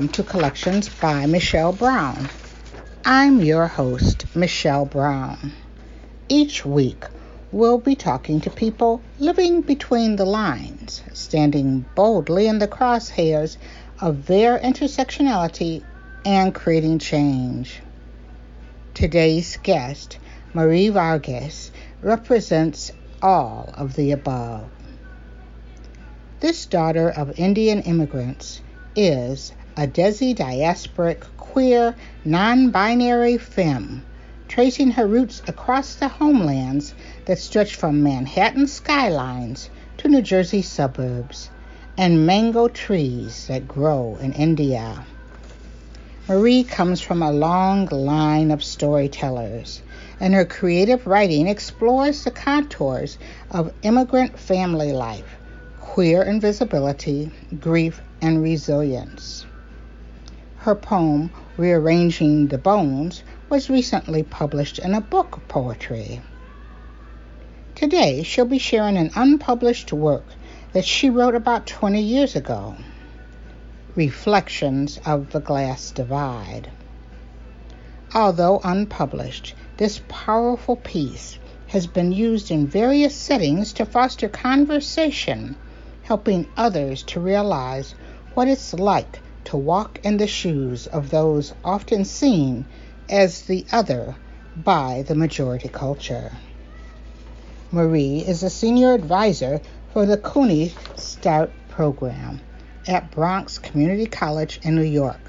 Welcome to Collections by Michelle Brown. I'm your host, Michelle Brown. Each week, we'll be talking to people living between the lines, standing boldly in the crosshairs of their intersectionality and creating change. Today's guest, Marie Varghese, represents all of the above. This daughter of Indian immigrants is a Desi diasporic queer non binary femme, tracing her roots across the homelands that stretch from Manhattan skylines to New Jersey suburbs and mango trees that grow in India. Marie comes from a long line of storytellers, and her creative writing explores the contours of immigrant family life, queer invisibility, grief, and resilience. Her poem, Rearranging the Bones, was recently published in a book of poetry. Today, she'll be sharing an unpublished work that she wrote about 20 years ago Reflections of the Glass Divide. Although unpublished, this powerful piece has been used in various settings to foster conversation, helping others to realize what it's like to walk in the shoes of those often seen as the other by the majority culture. Marie is a senior advisor for the CUNY START program at Bronx Community College in New York.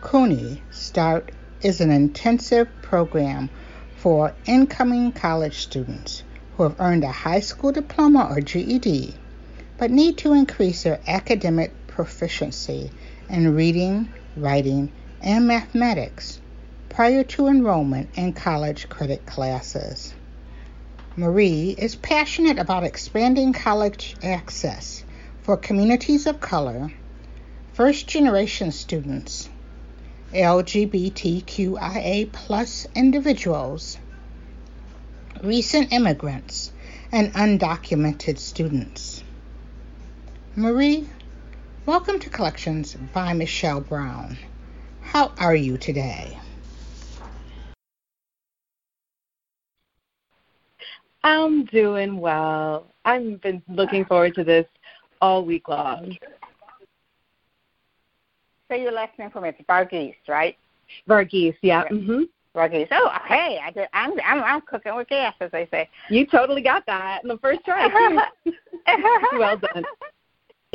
CUNY START is an intensive program for incoming college students who have earned a high school diploma or GED but need to increase their academic proficiency in reading, writing, and mathematics prior to enrollment in college credit classes. Marie is passionate about expanding college access for communities of color, first generation students, LGBTQIA individuals, recent immigrants, and undocumented students. Marie, welcome to Collections by Michelle Brown. How are you today? I'm doing well. I've been looking forward to this all week long. So your last name from it's Varghese, right? Varghese, yeah. Mm-hmm. Varghese. Oh, hey, I did, I'm I'm I'm cooking with gas, as they say. You totally got that in the first try. well done.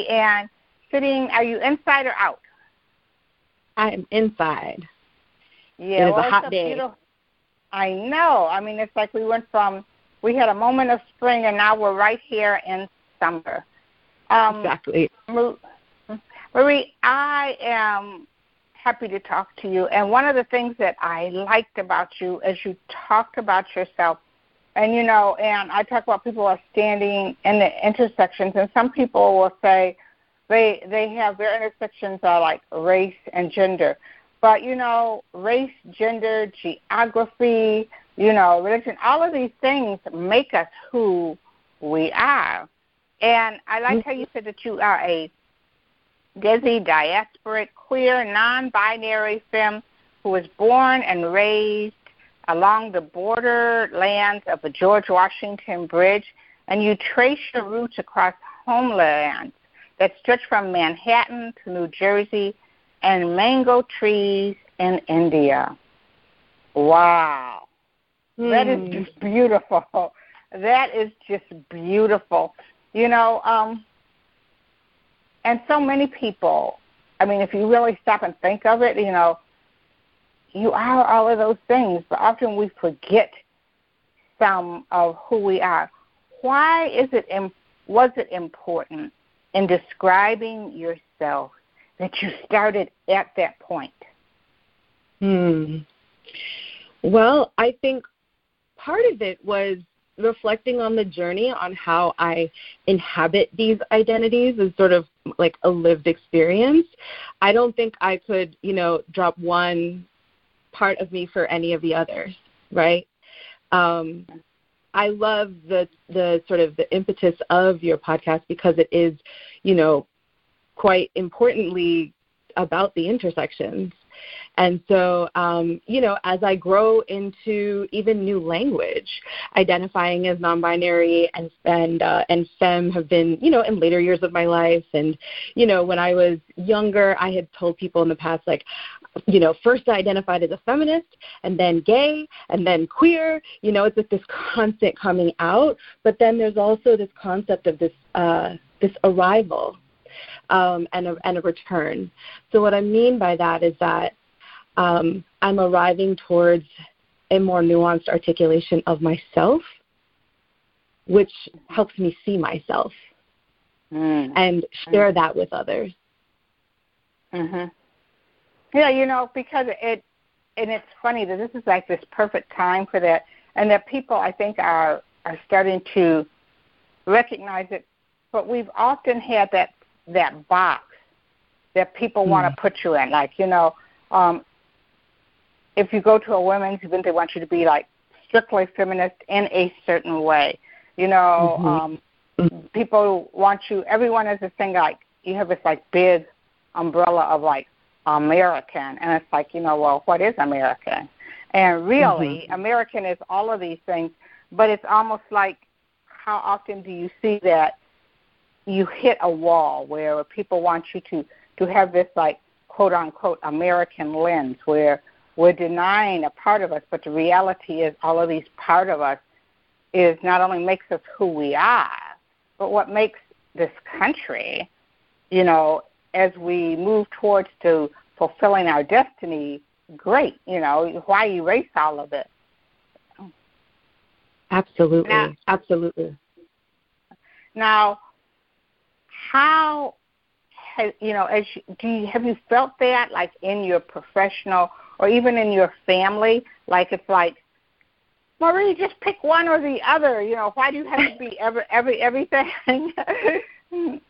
And sitting, are you inside or out? I am inside. Yeah, it is well, a hot it's day. beautiful- I know. I mean, it's like we went from we had a moment of spring, and now we're right here in summer. Um, exactly. Marie, I am happy to talk to you. And one of the things that I liked about you is you talked about yourself. And, you know, and I talk about people are standing in the intersections, and some people will say they they have their intersections are like race and gender. But, you know, race, gender, geography, you know, religion, all of these things make us who we are. And I like how you mm-hmm. said that you are a Desi diasporic, queer, non binary femme who was born and raised along the borderlands of the George Washington Bridge, and you trace your roots across homelands that stretch from Manhattan to New Jersey and mango trees in India. Wow. That is Hmm. just beautiful. That is just beautiful. You know, um, and so many people, I mean, if you really stop and think of it, you know, you are all of those things, but often we forget some of who we are. Why is it was it important in describing yourself that you started at that point? Hmm. Well, I think part of it was reflecting on the journey on how I inhabit these identities is sort of like a lived experience. I don't think I could, you know, drop one part of me for any of the others, right? Um, I love the the sort of the impetus of your podcast because it is, you know, quite importantly about the intersections and so, um, you know, as I grow into even new language, identifying as non-binary and and uh, and femme have been, you know, in later years of my life. And you know, when I was younger, I had told people in the past, like, you know, first identified as a feminist, and then gay, and then queer. You know, it's like this constant coming out. But then there's also this concept of this uh, this arrival um, and a and a return. So what I mean by that is that um, I'm arriving towards a more nuanced articulation of myself, which helps me see myself mm. and share mm. that with others. Mhm. Yeah, you know, because it and it's funny that this is like this perfect time for that, and that people I think are are starting to recognize it. But we've often had that that box that people mm. want to put you in, like you know, um, if you go to a women's event, they want you to be like strictly feminist in a certain way. You know, mm-hmm. um, people want you. Everyone has this thing like you have this like big umbrella of like American, and it's like you know, well, what is American? And really, mm-hmm. American is all of these things, but it's almost like how often do you see that you hit a wall where people want you to to have this like quote unquote American lens where we're denying a part of us, but the reality is all of these part of us is not only makes us who we are, but what makes this country, you know, as we move towards to fulfilling our destiny, great. You know, why erase all of it? Absolutely, now, absolutely. Now, how has, you know, as you, do you have you felt that like in your professional or even in your family, like it's like, Marie, just pick one or the other. You know, why do you have to be every every everything?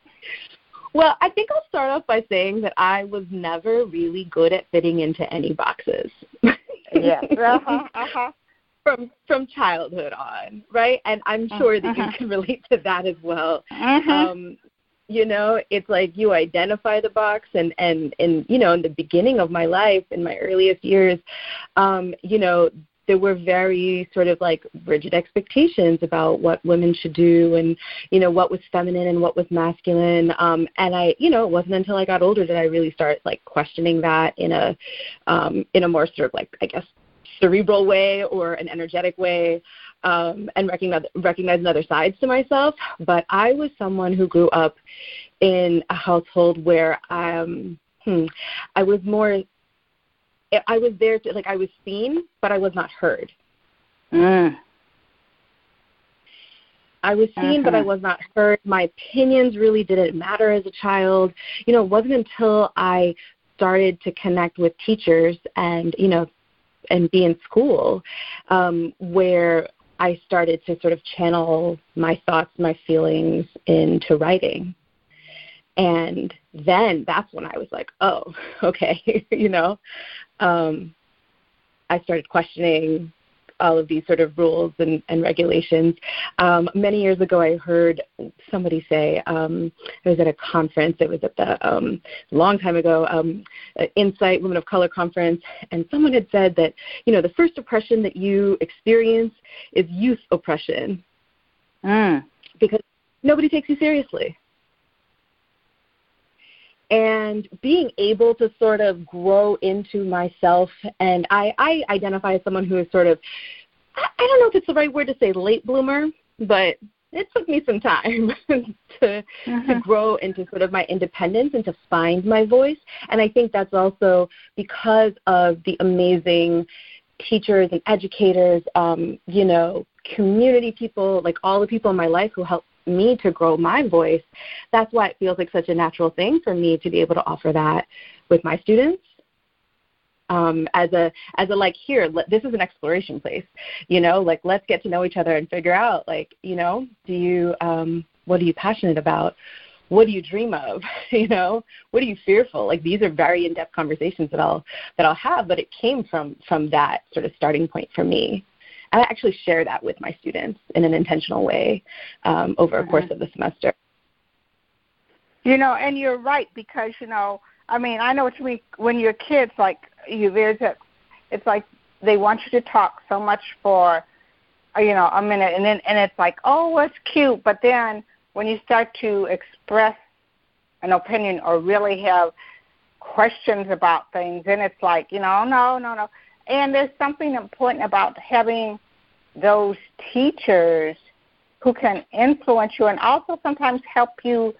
well, I think I'll start off by saying that I was never really good at fitting into any boxes. yes. Uh-huh. Uh-huh. From from childhood on, right? And I'm sure that uh-huh. you can relate to that as well. Uh-huh. Um, you know it's like you identify the box and and and you know in the beginning of my life in my earliest years um you know there were very sort of like rigid expectations about what women should do and you know what was feminine and what was masculine um and i you know it wasn't until i got older that i really started like questioning that in a um in a more sort of like i guess cerebral way or an energetic way um, and recognize, recognize other sides to myself. But I was someone who grew up in a household where um, hmm, I was more, I was there to, like, I was seen, but I was not heard. Mm. I was seen, uh-huh. but I was not heard. My opinions really didn't matter as a child. You know, it wasn't until I started to connect with teachers and, you know, and be in school um, where I started to sort of channel my thoughts, my feelings into writing. And then that's when I was like, oh, okay, you know. Um, I started questioning all of these sort of rules and, and regulations. Um, many years ago, I heard somebody say, um, I was at a conference, it was at the um, long time ago, um, INCITE Women of Color Conference, and someone had said that, you know, the first oppression that you experience is youth oppression. Mm. Because nobody takes you seriously and being able to sort of grow into myself and I, I identify as someone who is sort of I don't know if it's the right word to say late bloomer, but it took me some time to uh-huh. to grow into sort of my independence and to find my voice. And I think that's also because of the amazing teachers and educators, um, you know, community people, like all the people in my life who helped me to grow my voice, that's why it feels like such a natural thing for me to be able to offer that with my students. Um, as a as a like here let, this is an exploration place you know like let's get to know each other and figure out like you know do you um, what are you passionate about? What do you dream of? You know what are you fearful? Like these are very in depth conversations that i'll that i'll have but it came from from that sort of starting point for me i actually share that with my students in an intentional way um, over a course mm-hmm. of the semester you know and you're right because you know i mean i know what you mean when you're kids like you there's a it's like they want you to talk so much for you know a minute and then and it's like oh it's cute but then when you start to express an opinion or really have questions about things, then it's like, you know, no, no, no. And there's something important about having those teachers who can influence you and also sometimes help you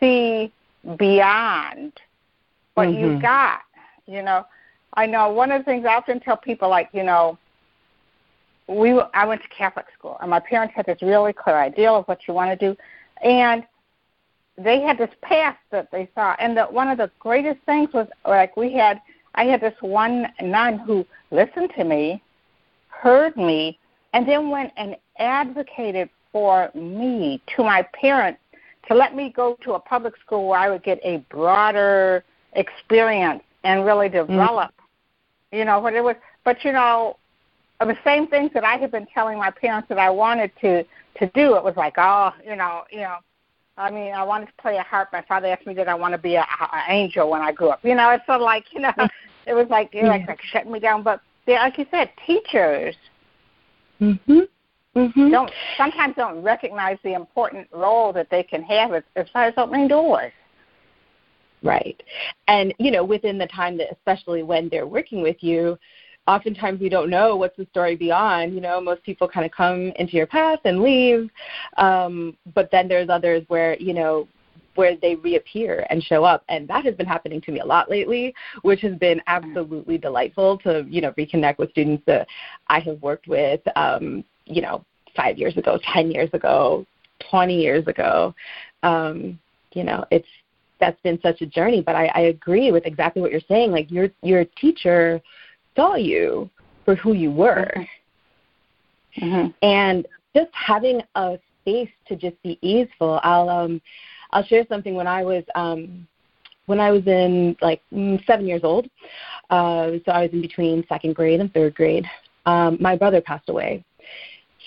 see beyond what mm-hmm. you got. You know, I know one of the things I often tell people, like, you know, we I went to Catholic school, and my parents had this really clear idea of what you want to do, and they had this path that they saw. And the, one of the greatest things was like we had, I had this one nun who listened to me, heard me, and then went and advocated for me to my parents to let me go to a public school where I would get a broader experience and really mm-hmm. develop, mm-hmm. you know, what it was. But you know, the same things that I had been telling my parents that I wanted to to do. It was like, oh, you know, you know. I mean, I wanted to play a harp. My father asked me did I want to be an angel when I grew up. You know, it's sort of like you know, it was like you know, like, like shutting me down. But they, like you said, teachers mm-hmm. Mm-hmm. don't sometimes don't recognize the important role that they can have as, as far as opening doors. Right, and you know, within the time that, especially when they're working with you, oftentimes we don't know what's the story beyond. You know, most people kind of come into your path and leave, um, but then there's others where you know where they reappear and show up and that has been happening to me a lot lately which has been absolutely delightful to you know reconnect with students that i have worked with um you know five years ago ten years ago twenty years ago um you know it's that's been such a journey but i i agree with exactly what you're saying like your your teacher saw you for who you were. Mm-hmm. mm-hmm. And just having a space to just be easeful. I'll um I'll share something when I was um when I was in like mm, seven years old. Uh, so I was in between second grade and third grade. Um, my brother passed away.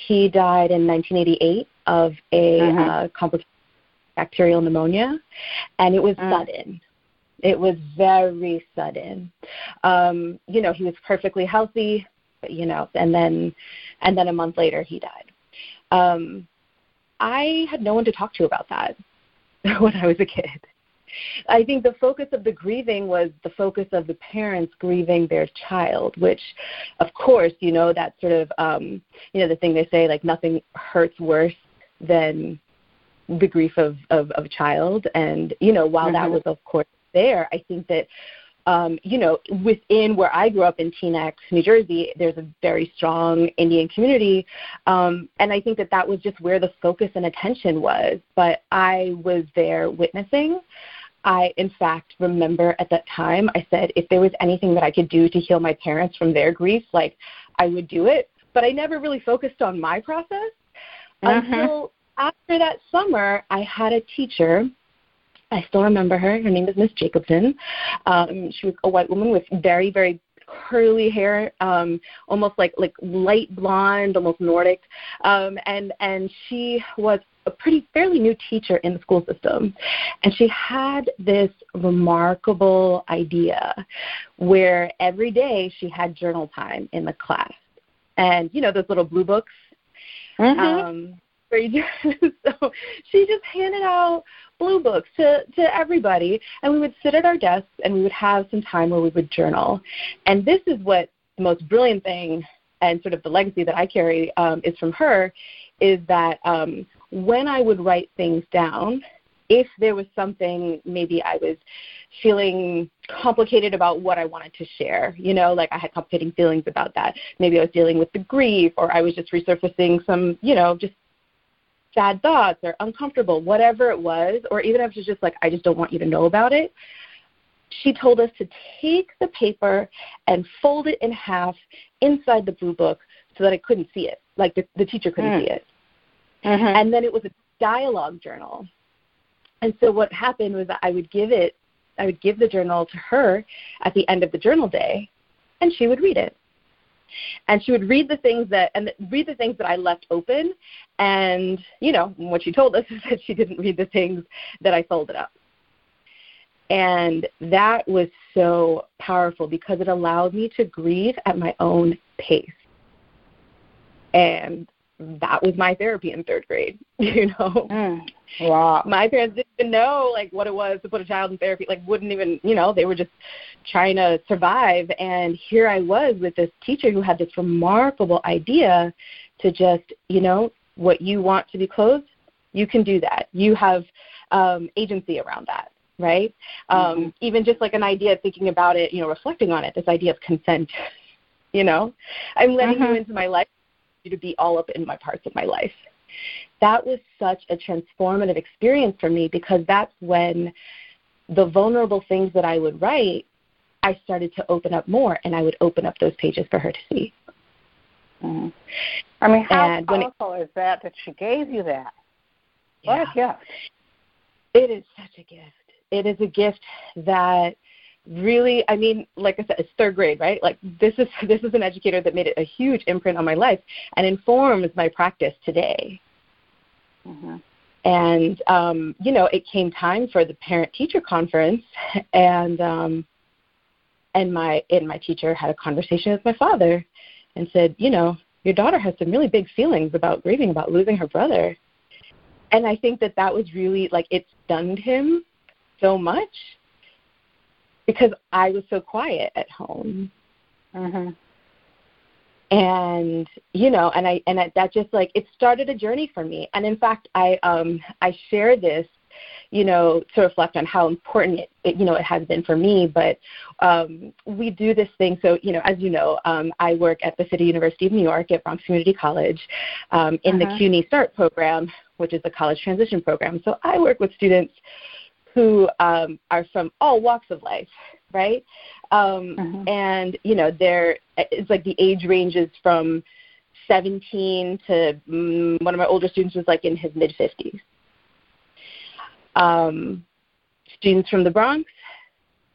He died in 1988 of a mm-hmm. uh, complicated bacterial pneumonia, and it was mm. sudden. It was very sudden. Um, you know, he was perfectly healthy, you know, and then and then a month later he died. Um, I had no one to talk to about that when I was a kid. I think the focus of the grieving was the focus of the parents grieving their child, which, of course, you know, that sort of, um, you know, the thing they say, like, nothing hurts worse than the grief of, of, of a child. And, you know, while mm-hmm. that was, of course, there, I think that um, you know, within where I grew up in Teaneck, New Jersey, there's a very strong Indian community, um, and I think that that was just where the focus and attention was. But I was there witnessing. I, in fact, remember at that time I said if there was anything that I could do to heal my parents from their grief, like I would do it. But I never really focused on my process mm-hmm. until after that summer. I had a teacher I still remember her. Her name is Miss Jacobson. Um, she was a white woman with very, very curly hair, um, almost like like light blonde, almost Nordic, um, and and she was a pretty fairly new teacher in the school system, and she had this remarkable idea where every day she had journal time in the class, and you know those little blue books. Mm-hmm. Um, so she just handed out blue books to, to everybody. And we would sit at our desks and we would have some time where we would journal. And this is what the most brilliant thing and sort of the legacy that I carry um, is from her is that um, when I would write things down, if there was something maybe I was feeling complicated about what I wanted to share, you know, like I had complicating feelings about that. Maybe I was dealing with the grief or I was just resurfacing some, you know, just sad thoughts or uncomfortable, whatever it was, or even if it was just like, I just don't want you to know about it. She told us to take the paper and fold it in half inside the blue book so that I couldn't see it, like the, the teacher couldn't mm. see it. Mm-hmm. And then it was a dialogue journal. And so what happened was that I would give it, I would give the journal to her at the end of the journal day, and she would read it. And she would read the things that and read the things that I left open, and you know what she told us is that she didn't read the things that I folded up. And that was so powerful because it allowed me to grieve at my own pace. And that was my therapy in third grade, you know. Mm, wow. My parents didn't even know like what it was to put a child in therapy, like wouldn't even you know, they were just trying to survive and here I was with this teacher who had this remarkable idea to just, you know, what you want to be closed, you can do that. You have um agency around that right? Um, mm-hmm. Even just like an idea, thinking about it, you know, reflecting on it, this idea of consent. You know, I'm letting mm-hmm. you into my life to be all up in my parts of my life. That was such a transformative experience for me because that's when the vulnerable things that I would write, I started to open up more, and I would open up those pages for her to see. Mm-hmm. I mean, how and powerful it, is that that she gave you that? What yeah. a gift! It is such a gift it is a gift that really i mean like i said it's third grade right? Like this is this is an educator that made a huge imprint on my life and informs my practice today. Mm-hmm. and um you know it came time for the parent teacher conference and um and my and my teacher had a conversation with my father and said you know your daughter has some really big feelings about grieving about losing her brother. And i think that that was really like it stunned him so much because I was so quiet at home. Mm-hmm. And you know, and I and I, that just like it started a journey for me. And in fact, I um I share this, you know, to reflect on how important it, it you know it has been for me. But um, we do this thing. So you know, as you know, um, I work at the City University of New York at Bronx Community College um, in uh-huh. the CUNY Start program, which is the college transition program. So I work with students who um, are from all walks of life, right? Um, mm-hmm. And you know, they're it's like the age ranges from 17 to um, one of my older students was like in his mid 50s. Um, students from the Bronx,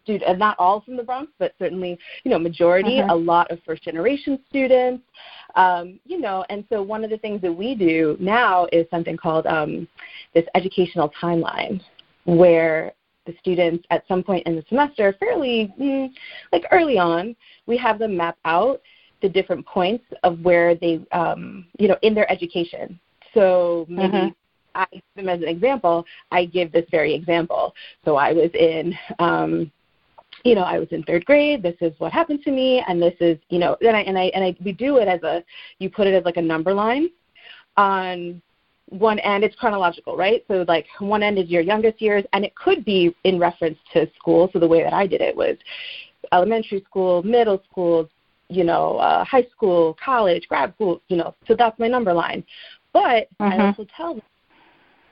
dude, and not all from the Bronx, but certainly, you know, majority, mm-hmm. a lot of first generation students, um, you know, and so one of the things that we do now is something called um, this educational timeline, where the students at some point in the semester, fairly mm, like early on, we have them map out the different points of where they, um, you know, in their education. So maybe mm-hmm. I give them as an example. I give this very example. So I was in. Um, you know, I was in third grade. This is what happened to me, and this is, you know, and I and I and I we do it as a, you put it as like a number line on one end it's chronological right? So like one end is your youngest years and it could be in reference to school. So the way that i did it was elementary school middle school you know uh, high school college grad school you know so that's my number line. But i mm-hmm. also tell them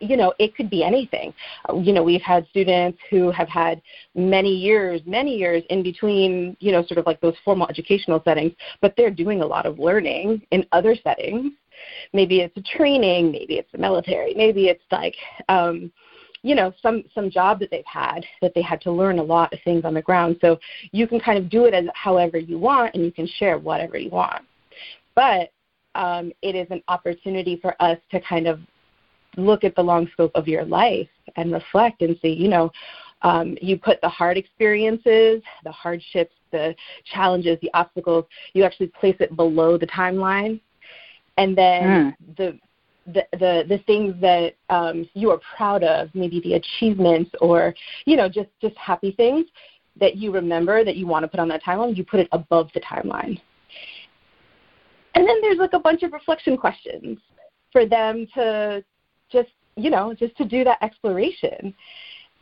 you know it could be anything. You know we've had students who have had many years many years in between you know sort of like those formal educational settings but they're doing a lot of learning in other settings maybe it's a training, maybe it's the military, maybe it's like um, you know some some job that they've had that they had to learn a lot of things on the ground. So you can kind of do it as however you want, and you can share whatever you want. But um, it is an opportunity for us to kind of look at the long scope of your life and reflect and see, you know, um, you put the hard experiences, the hardships, the challenges, the obstacles, you actually place it below the timeline and then mm. the the, the the things that um, you are proud of, maybe the achievements or you know just just happy things that you remember that you want to put on that timeline, you put it above the timeline. And then there's like a bunch of reflection questions for them to just you know, just to do that exploration.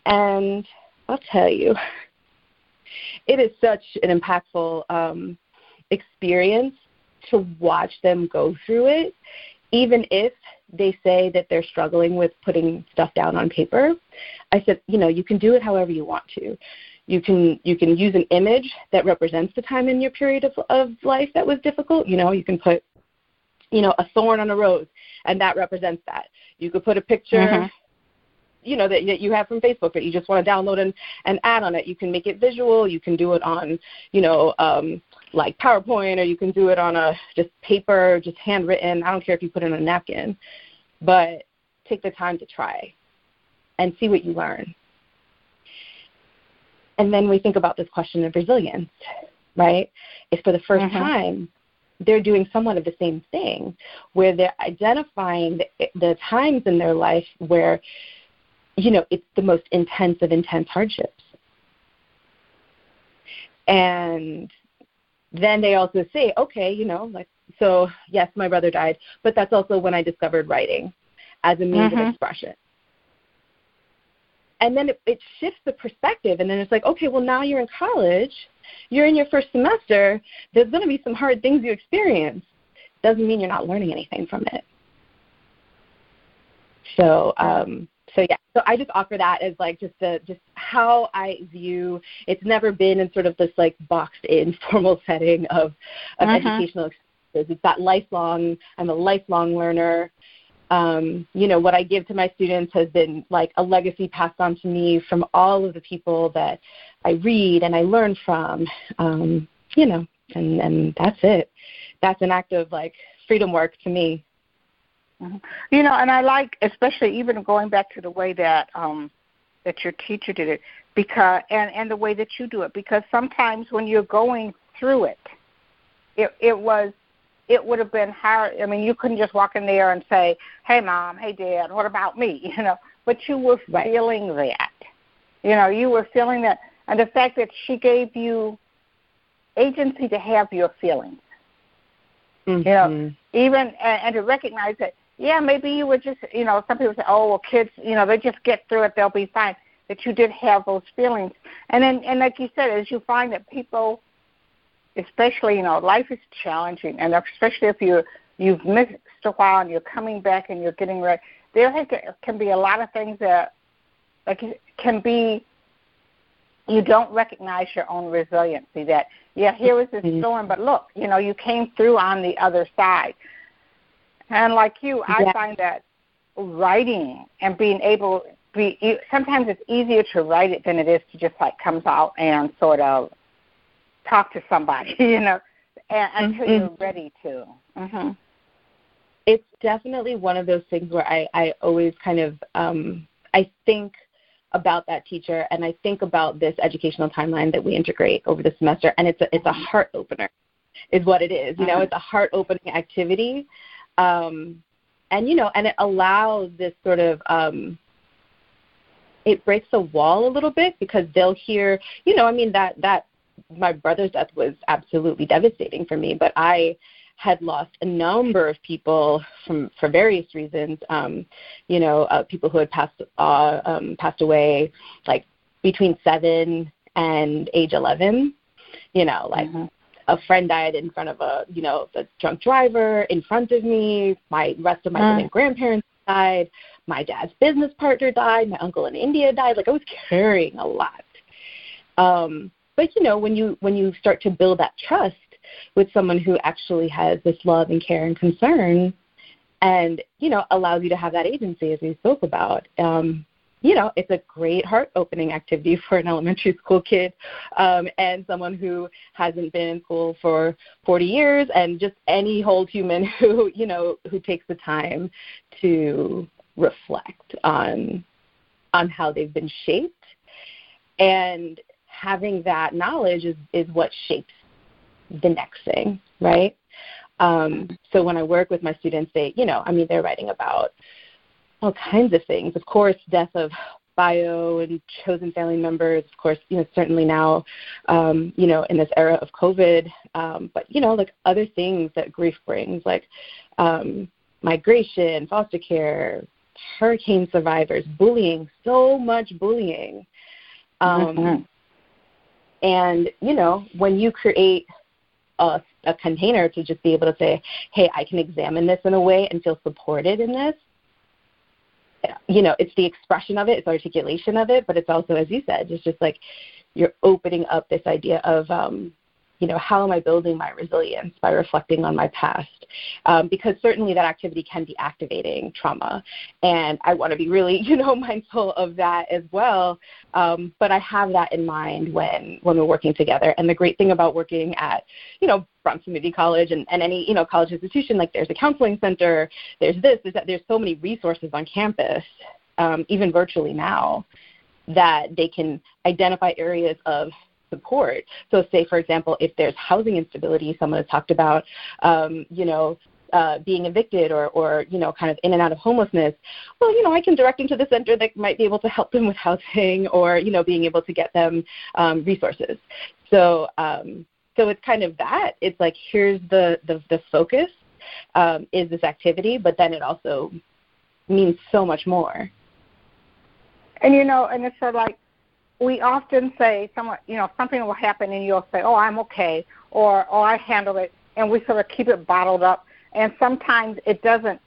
And I'll tell you, it is such an impactful um, experience to watch them go through it, even if they say that they're struggling with putting stuff down on paper. I said, you know, you can do it however you want to. You can you can use an image that represents the time in your period of, of life that was difficult. You know, you can put, you know, a thorn on a rose, and that represents that. You could put a picture. Mm-hmm you know that, that you have from Facebook that you just want to download and, and add on it. You can make it visual. You can do it on, you know, um, like PowerPoint, or you can do it on a just paper, just handwritten. I don't care if you put it on a napkin, but take the time to try and see what you learn. And then we think about this question of resilience, right? If for the 1st mm-hmm. time they're doing somewhat of the same thing, where they're identifying the, the times in their life where, you know, it's the most intense of intense hardships. And then they also say, okay, you know, like, so yes, my brother died, but that's also when I discovered writing as a means mm-hmm. of expression. And then it, it shifts the perspective and then it's like okay well now you're in college you're in your first semester there's going to be some hard things you experience. Doesn't mean you're not learning anything from it. So um so yeah so i just offer that as like just the just how i view it's never been in sort of this like boxed in formal setting of of uh-huh. educational experiences it's that lifelong i'm a lifelong learner um, you know, what I give to my students has been like a legacy passed on to me from all of the people that I read and I learn from. Um, you know, and and that's it. That's an act of like freedom work to me. Mm-hmm. You know, and I like, especially even going back to the way that um, that your teacher did it, because and and the way that you do it, because sometimes when you're going through it, it it was it would have been hard. I mean, you couldn't just walk in there and say, "Hey, mom, hey, dad, what about me?" You know, but you were right. feeling that. You know, you were feeling that, and the fact that she gave you agency to have your feelings. Mm-hmm. You know, mm-hmm. even and, and to recognize that. Yeah, maybe you were just, you know, some people say, "Oh, well, kids, you know, they just get through it; they'll be fine." That you did have those feelings, and then, and like you said, as you find that people especially you know life is challenging, and especially if you you've missed a while and you're coming back and you're getting ready. There can be a lot of things that like can be you don't recognize your own resiliency. That yeah, here was this mm-hmm. storm, but look, you know, you came through on the other side. And like you, I yeah. find that writing and being able be sometimes it's easier to write it than it is to just like comes out and sort of talk to somebody, you know, until mm-hmm. you're ready to. Mm-hmm. It's definitely one of those things where I, I always kind of um, I think about that teacher and I think about this educational timeline that we integrate over the semester, and it's a it's a heart opener, is what it is. You know, uh-huh. it's a heart opening activity, um, and you know, and it allows this sort of um, it breaks the wall a little bit because they'll hear, you know, I mean that that my brother's death was absolutely devastating for me, but I had lost a number of people from for various reasons. Um, you know, uh, people who had passed uh, um, passed away like between seven and age eleven. You know, like mm-hmm. A friend died in front of a you know a drunk driver in front of me. My rest of my mm-hmm. grandparents died. My dad's business partner died. My uncle in India died. Like I was carrying a lot. Um, but you know, when you when you start to build that trust with someone who actually has this love and care and concern, and you know, allows you to have that agency, as we spoke about. Um, you know, it's a great heart opening activity for an elementary school kid um, and someone who hasn't been in school for 40 years and just any whole human who, you know, who takes the time to reflect on on how they've been shaped and having that knowledge is, is what shapes the next thing, right? Um, so when I work with my students, they, you know, I mean, they're writing about all kinds of things. Of course, death of bio and chosen family members. Of course, you know, certainly now, um, you know, in this era of COVID, um, but you know, like other things that grief brings, like um, migration, foster care, hurricane survivors, bullying, so much bullying. Um, mm-hmm. And, you know, when you create a, a container to just be able to say, hey, I can examine this in a way and feel supported in this, you know, it's the expression of it, it's articulation of it, but it's also, as you said, it's just like you're opening up this idea of um, you know, how am I building my resilience by reflecting on my past? Um, because certainly that activity can be activating trauma, and I want to be really, you know, mindful of that as well. Um, but I have that in mind when when we're working together. And the great thing about working at, you know, Bronx Community College and, and any, you know, college institution, like there's a counseling center, there's this, there's that, there's so many resources on campus, um, even virtually now, that they can identify areas of support. So, say for example, if there's housing instability, someone has talked about, um, you know, uh, being evicted or, or you know kind of in and out of homelessness, well, you know, I can direct them to the center that might be able to help them with housing or you know being able to get them um, resources. So um, so it's kind of that. It's like here's the the, the focus um, is this activity, but then it also means so much more. And you know, and it's sort of like we often say someone you know something will happen and you'll say oh i'm okay or oh i handle it and we sort of keep it bottled up. And sometimes it doesn't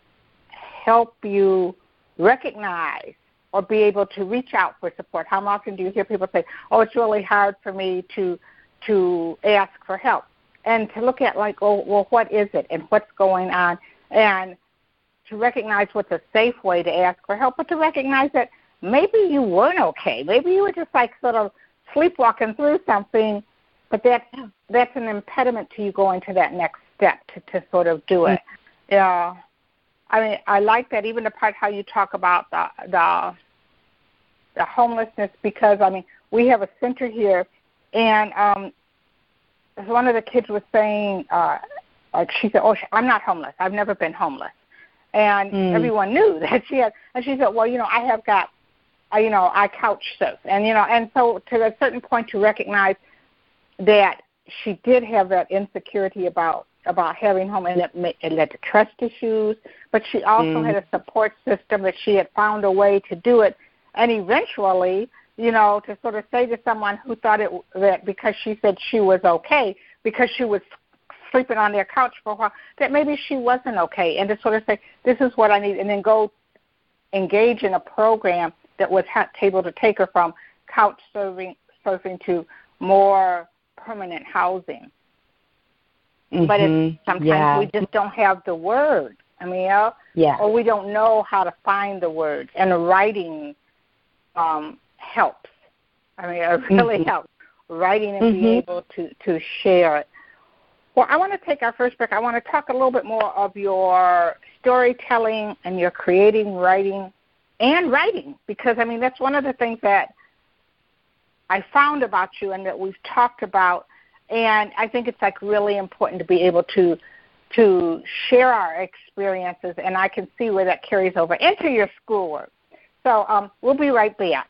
help you recognize or be able to reach out for support. How often do you hear people say oh it's really hard for me to to ask for help and to look at like oh well what is it and what's going on? And to recognize what's a safe way to ask for help but to recognize that maybe you weren't okay. Maybe you were just like sort of sleepwalking through something, but that that's an impediment to you going to that next step to, to sort of do it. Yeah. I mean, I like that even the part how you talk about the the the homelessness because I mean we have a center here, and um, one of the kids was saying, uh, like she said, "Oh, I'm not homeless. I've never been homeless," and mm. everyone knew that she had. And she said, "Well, you know, I have got uh, you know, I couch surf, and you know, and so to a certain point, to recognize that she did have that insecurity about about having home, and it, it led to trust issues. But she also mm. had a support system that she had found a way to do it, and eventually, you know, to sort of say to someone who thought it that because she said she was okay because she was sleeping on their couch for a while, that maybe she wasn't okay, and to sort of say, this is what I need, and then go engage in a program that was able to take her from couch surfing, surfing to more permanent housing. Mm-hmm. But it's, sometimes yeah. we just don't have the word. I mean, yeah. or we don't know how to find the words, and the writing um, helps. I mean, it really mm-hmm. helps writing and mm-hmm. being able to to share it. Well, I want to take our first break. I want to talk a little bit more of your storytelling and your creating writing and writing because I mean that's one of the things that I found about you and that we've talked about and I think it's like really important to be able to to share our experiences and I can see where that carries over into your schoolwork. So um, we'll be right back.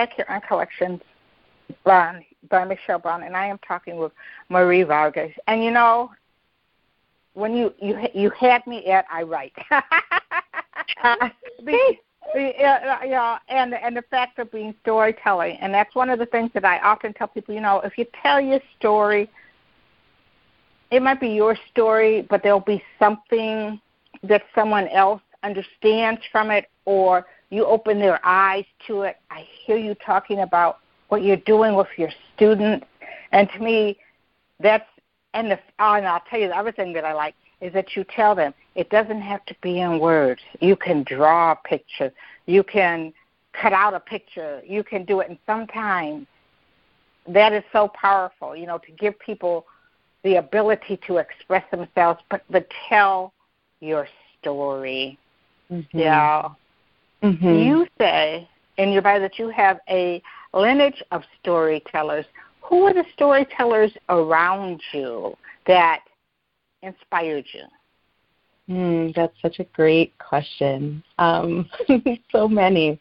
back here on Collections by, by Michelle Brown, and I am talking with Marie Varghese. And you know, when you you you had me at I write. the, the, uh, yeah, and and the fact of being storytelling, and that's one of the things that I often tell people. You know, if you tell your story, it might be your story, but there'll be something that someone else understands from it or you open their eyes to it. I hear you talking about what you're doing with your students. And to me, that's, and, the, oh, and I'll tell you the other thing that I like is that you tell them it doesn't have to be in words. You can draw a picture. You can cut out a picture. You can do it. And sometimes that is so powerful, you know, to give people the ability to express themselves, but, but tell your story. Mm-hmm. Yeah. Mm-hmm. You say in your bio that you have a lineage of storytellers. Who are the storytellers around you that inspired you? Mm, that's such a great question. Um, so many,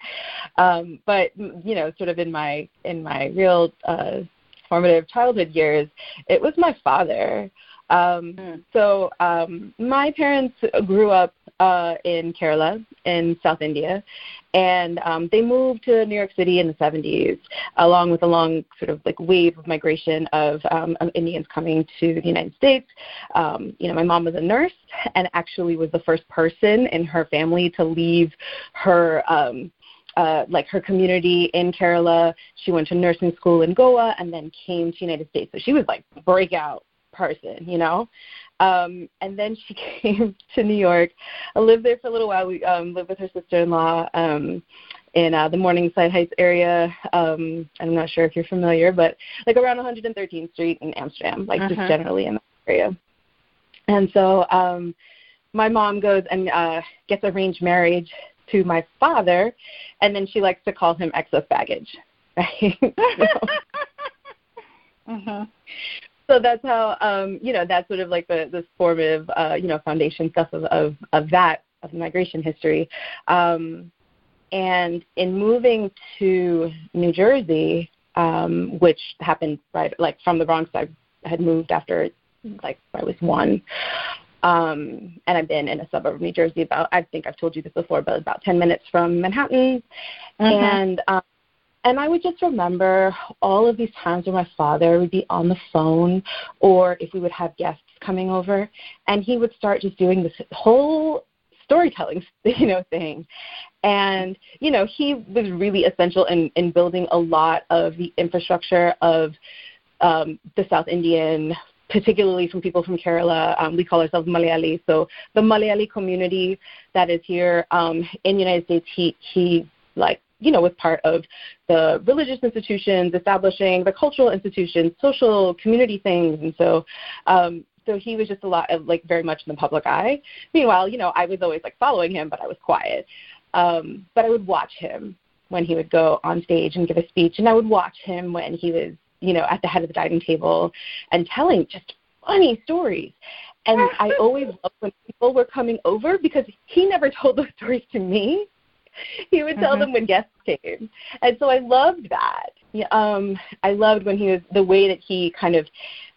um, but you know, sort of in my in my real uh, formative childhood years, it was my father. Um, mm. So um, my parents grew up uh, in Kerala in South India, and um, they moved to New York City in the 70s, along with a long sort of like wave of migration of, um, of Indians coming to the United States. Um, you know, my mom was a nurse and actually was the first person in her family to leave her. Um, uh, like her community in Kerala. She went to nursing school in Goa and then came to United States. So she was like breakout person, you know. Um, and then she came to New York. I lived there for a little while. We um, lived with her sister-in-law um, in uh, the Morningside Heights area. Um, I'm not sure if you're familiar, but like around 113th Street in Amsterdam, like uh-huh. just generally in that area. And so um, my mom goes and uh, gets arranged marriage to my father, and then she likes to call him excess baggage. Right? so, uh-huh so that's how um, you know that's sort of like the the formative uh, you know foundation stuff of of, of that of the migration history. Um, and in moving to New Jersey, um, which happened right like from the Bronx, I had moved after like I was one. Um, and I've been in a suburb of New Jersey about I think I've told you this before, but about ten minutes from Manhattan. Mm-hmm. And um, and I would just remember all of these times where my father would be on the phone or if we would have guests coming over and he would start just doing this whole storytelling you know thing and you know he was really essential in in building a lot of the infrastructure of um the south indian particularly from people from Kerala. Um, we call ourselves Malayali. So the Malayali community that is here um, in the United States, he he like you know, was part of the religious institutions, establishing the cultural institutions, social community things, and so um, so he was just a lot of like very much in the public eye. Meanwhile, you know, I was always like following him, but I was quiet. Um, but I would watch him when he would go on stage and give a speech, and I would watch him when he was, you know, at the head of the dining table and telling just funny stories. And I always loved when people were coming over because he never told those stories to me. he would tell mm-hmm. them when guests came, and so I loved that. Um, I loved when he was the way that he kind of,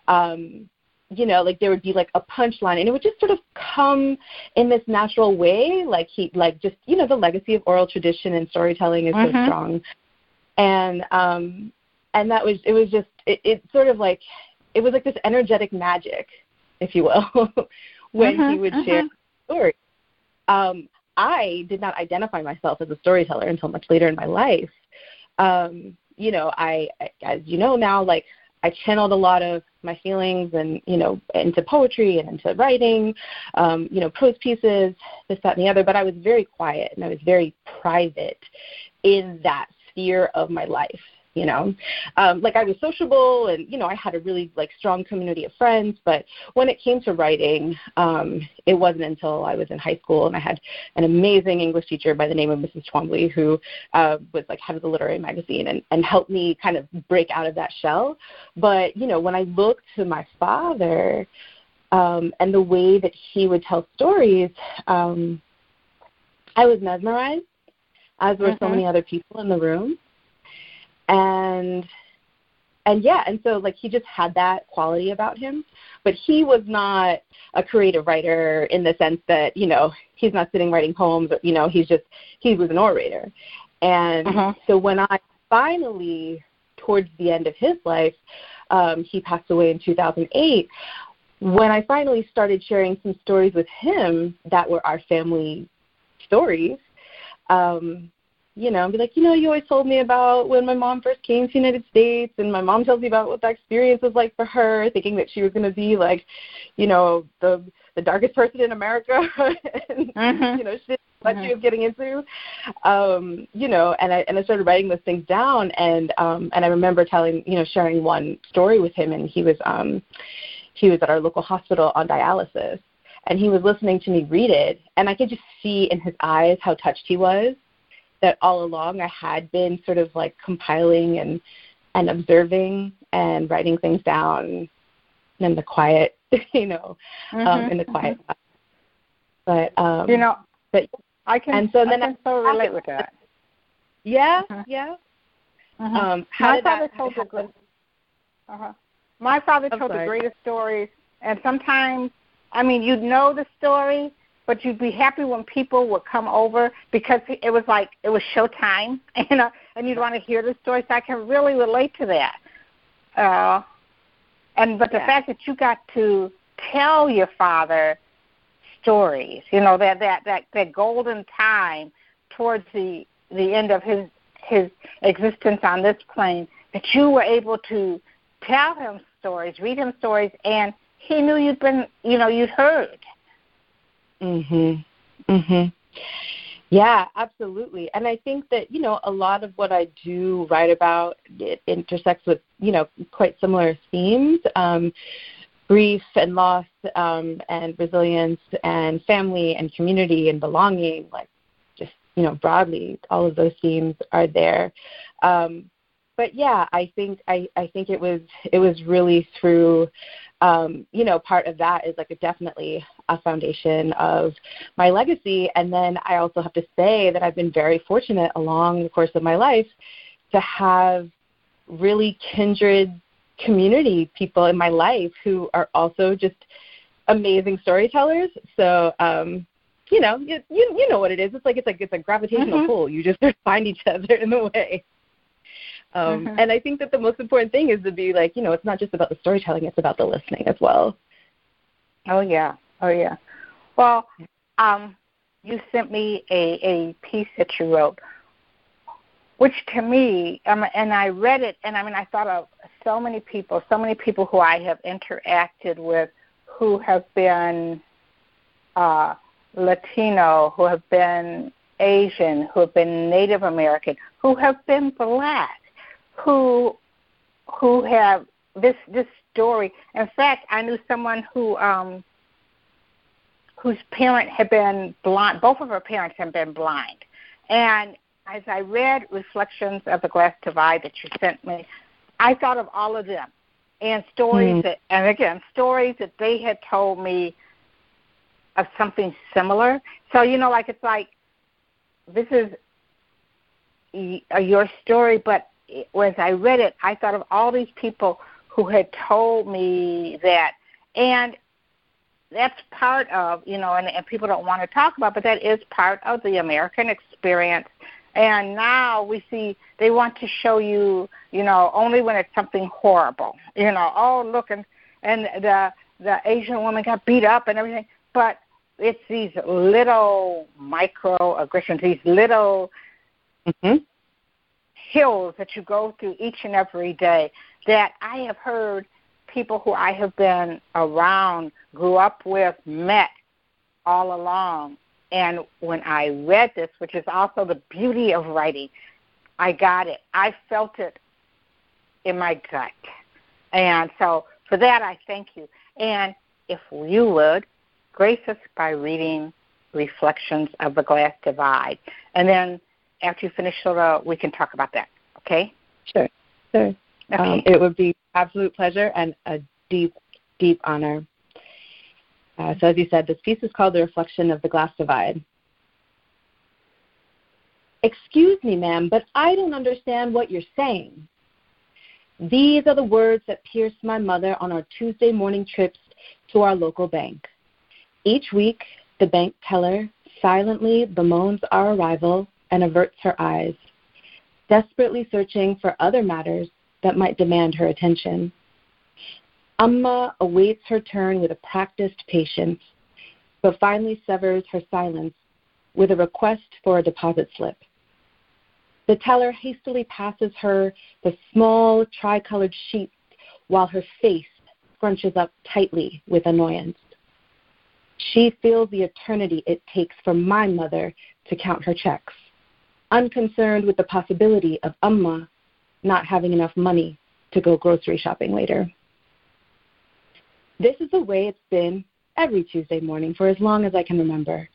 um, you know, like there would be like a punchline, and it would just sort of come in this natural way, like he, like just you know, the legacy of oral tradition and storytelling is mm-hmm. so strong, and um, and that was it was just it, it sort of like it was like this energetic magic, if you will, when mm-hmm. he would share mm-hmm. stories. Um, I did not identify myself as a storyteller until much later in my life. Um, you know, I, as you know now, like I channeled a lot of my feelings and you know into poetry and into writing, um, you know, prose pieces, this, that, and the other. But I was very quiet and I was very private in that sphere of my life you know? Um like i was sociable and you know i had a really like strong community of friends but when it came to writing um it wasn't until i was in high school and i had an amazing english teacher by the name of mrs twombly who uh was like head of the literary magazine and and helped me kind of break out of that shell. But you know when i looked to my father um and the way that he would tell stories um i was mesmerized as were mm-hmm. so many other people in the room and and yeah and so like he just had that quality about him but he was not a creative writer in the sense that you know he's not sitting writing poems or you know he's just he was an orator and uh-huh. so when i finally towards the end of his life um he passed away in 2008 when i finally started sharing some stories with him that were our family stories. Um, you know, and be like, you know, you always told me about when my mom first came to the United States, and my mom tells me about what that experience was like for her, thinking that she was going to be like, you know, the the darkest person in America, and mm-hmm. you know, she didn't what mm-hmm. she was getting into, um, you know, and I and I started writing those things down, and um, and I remember telling, you know, sharing one story with him, and he was um, he was at our local hospital on dialysis, and he was listening to me read it, and I could just see in his eyes how touched he was that all along I had been sort of like compiling and and observing and writing things down in the quiet, you know, um, mm-hmm, um, in the quiet. Mm-hmm. But um, you know, but I can and so then I so relate with that. Yeah, uh-huh. yeah. Uh-huh. Um, how My father that, told the uh-huh. My father told the greatest stories, and sometimes, I mean, you'd know the story, but you'd be happy when people would come over because it was like it was showtime, you know, and you'd want to hear the story. So I can really relate to that. Uh, and but the yeah. fact that you got to tell your father stories, you know, that that that that golden time towards the the end of his his existence on this plane, that you were able to tell him stories, read him stories, and he knew you'd been, you know, you'd heard. Mhm. Mhm. Yeah, absolutely. And I think that, you know, a lot of what I do write about it intersects with, you know, quite similar themes. Um, grief and loss um, and resilience and family and community and belonging, like just, you know, broadly, all of those themes are there. Um, but yeah, I think I, I think it was it was really through um, you know, part of that is like a, definitely a foundation of my legacy. And then I also have to say that I've been very fortunate along the course of my life to have really kindred community people in my life who are also just amazing storytellers. So, um, you know, you, you you know what it is. It's like it's like it's a gravitational mm-hmm. pull. You just find each other in a way. Um, mm-hmm. And I think that the most important thing is to be like, you know, it's not just about the storytelling; it's about the listening as well. Oh yeah, oh yeah. Well, um, you sent me a a piece that you wrote, which to me, um, and I read it, and I mean, I thought of so many people, so many people who I have interacted with, who have been uh, Latino, who have been Asian, who have been Native American, who have been black who who have this this story. In fact, I knew someone who um whose parent had been blind. Both of her parents had been blind, and as I read Reflections of the Glass Divide that you sent me, I thought of all of them and stories mm. that, and again, stories that they had told me of something similar. So you know, like it's like this is your story, but as I read it, I thought of all these people who had told me that, and that's part of you know, and, and people don't want to talk about, but that is part of the American experience. And now we see they want to show you, you know, only when it's something horrible. You know, oh look, and and the the Asian woman got beat up and everything, but it's these little microaggressions, these little mm-hmm hills that you go through each and every day that I have heard people who I have been around, grew up with, met all along. And when I read this, which is also the beauty of writing, I got it. I felt it in my gut. And so for that, I thank you. And if you would, grace us by reading Reflections of the Glass Divide. And then after you finish, Hilda, we can talk about that. Okay? Sure. Sure. Okay. Um, it would be absolute pleasure and a deep, deep honor. Uh, so, as you said, this piece is called The Reflection of the Glass Divide. Excuse me, ma'am, but I don't understand what you're saying. These are the words that pierced my mother on our Tuesday morning trips to our local bank. Each week, the bank teller silently bemoans our arrival and averts her eyes, desperately searching for other matters that might demand her attention. Amma awaits her turn with a practiced patience, but finally severs her silence with a request for a deposit slip. The teller hastily passes her the small tricolored sheet while her face scrunches up tightly with annoyance. She feels the eternity it takes for my mother to count her checks, unconcerned with the possibility of Amma not having enough money to go grocery shopping later. This is the way it's been every Tuesday morning for as long as I can remember.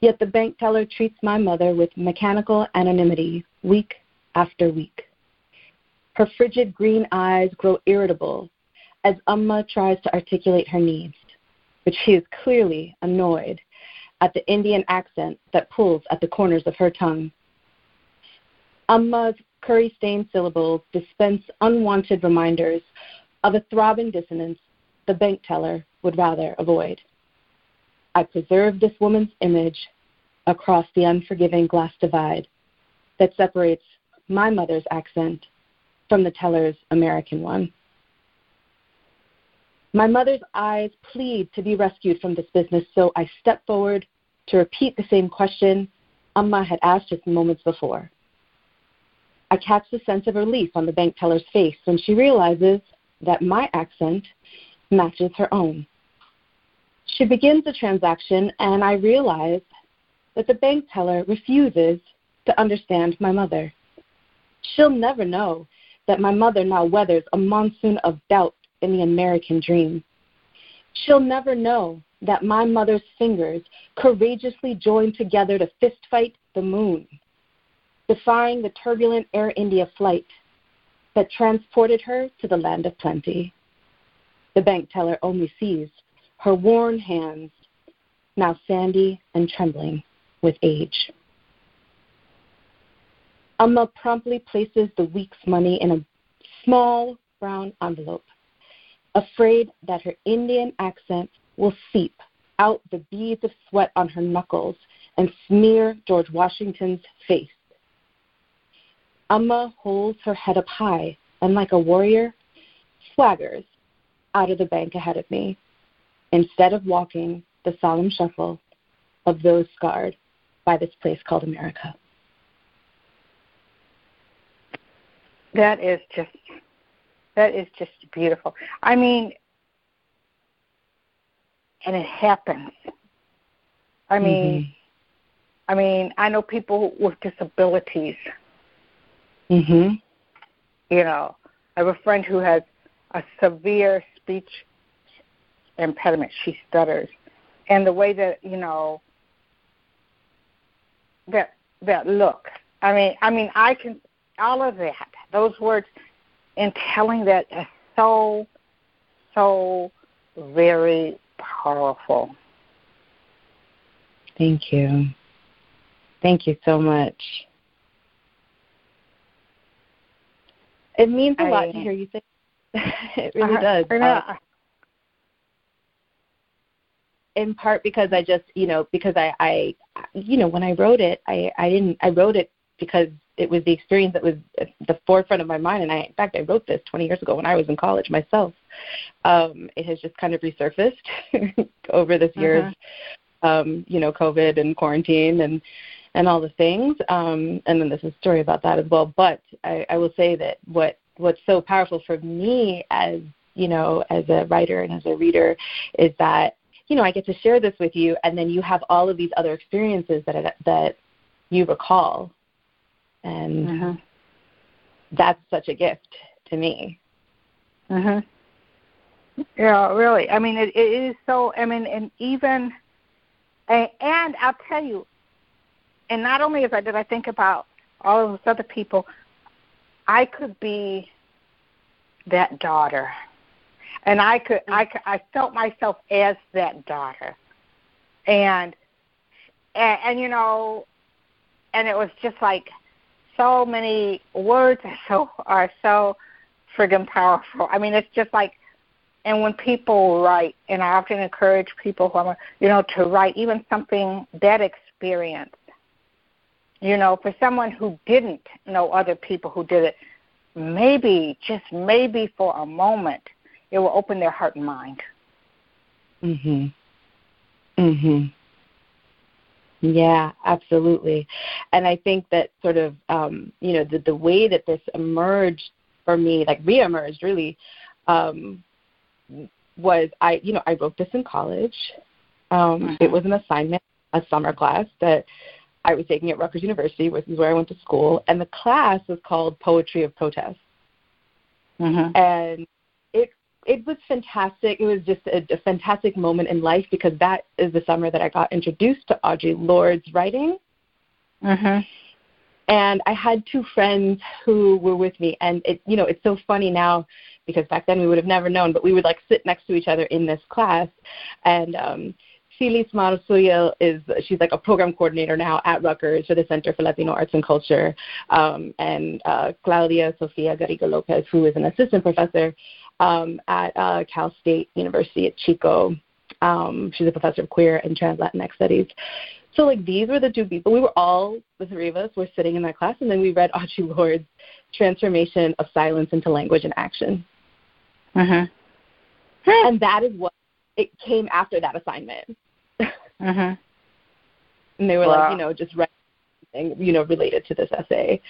Yet the bank teller treats my mother with mechanical anonymity week after week. Her frigid green eyes grow irritable as Amma tries to articulate her needs, but she is clearly annoyed at the Indian accent that pulls at the corners of her tongue. Amma's curry stained syllables dispense unwanted reminders of a throbbing dissonance the bank teller would rather avoid. I preserve this woman's image across the unforgiving glass divide that separates my mother's accent from the teller's American one. My mother's eyes plead to be rescued from this business, so I step forward to repeat the same question Amma had asked just moments before. I catch the sense of relief on the bank teller's face when she realizes that my accent matches her own. She begins the transaction, and I realize that the bank teller refuses to understand my mother. She'll never know that my mother now weathers a monsoon of doubt in the American dream. She'll never know that my mother's fingers courageously joined together to fistfight the moon defying the turbulent Air India flight that transported her to the land of plenty. The bank teller only sees her worn hands, now sandy and trembling with age. Amma promptly places the week's money in a small brown envelope, afraid that her Indian accent will seep out the beads of sweat on her knuckles and smear George Washington's face. Amma holds her head up high and, like a warrior, swaggers out of the bank ahead of me, instead of walking the solemn shuffle of those scarred by this place called America. That is just that is just beautiful. I mean, and it happens. I mean, mm-hmm. I mean, I know people with disabilities Mhm. You know, I have a friend who has a severe speech impediment. She stutters, and the way that you know that that look. I mean, I mean, I can all of that. Those words in telling that is so, so very powerful. Thank you. Thank you so much. It means a I, lot to hear you say. it really uh, does. Uh, in part because I just, you know, because I, I, you know, when I wrote it, I, I didn't, I wrote it because it was the experience that was at the forefront of my mind. And I, in fact, I wrote this 20 years ago when I was in college myself. Um, it has just kind of resurfaced over this year's, uh-huh. um, you know, COVID and quarantine and and all the things. Um, and then there's a story about that as well. But I, I will say that what what's so powerful for me as you know as a writer and as a reader is that you know I get to share this with you, and then you have all of these other experiences that that you recall, and uh-huh. that's such a gift to me. Uh-huh. Yeah, really. I mean, it, it is so. I mean, and even, and, and I'll tell you, and not only as I did I think about all of those other people, I could be that daughter, and I could I could, I felt myself as that daughter, and, and and you know, and it was just like so many words are so are so friggin' powerful. I mean, it's just like, and when people write, and I often encourage people who are, you know, to write even something that experience you know, for someone who didn't know other people who did it, maybe, just maybe for a moment, it will open their heart and mind. Mhm. Mhm. Yeah, absolutely. And I think that sort of, um, you know, the, the way that this emerged for me, like reemerged really, um, was I, you know, I wrote this in college. Um, mm-hmm. It was an assignment, a summer class that I was taking at Rutgers University, which is where I went to school, and the class was called Poetry of Protest. Mm-hmm. And it it was fantastic. It was just a, a fantastic moment in life because that is the summer that I got introduced to Audre Lorde's writing. Mm-hmm. And I had two friends who were with me, and it you know it's so funny now because back then we would have never known, but we would like sit next to each other in this class, and um, Feliz Marsuya is she's like a program coordinator now at Rutgers for the Center for Latino Arts and Culture, um, and uh, Claudia Sofia Garriga Lopez, who is an assistant professor um, at uh, Cal State University at Chico. Um, she's a professor of queer and trans Latinx studies. So like these were the two people. We were all the three of us were sitting in that class, and then we read Audre Lorde's Transformation of Silence into Language and Action. Uh-huh. And that is what it came after that assignment. Uh-huh. And they were wow. like, you know, just write something, you know, related to this essay.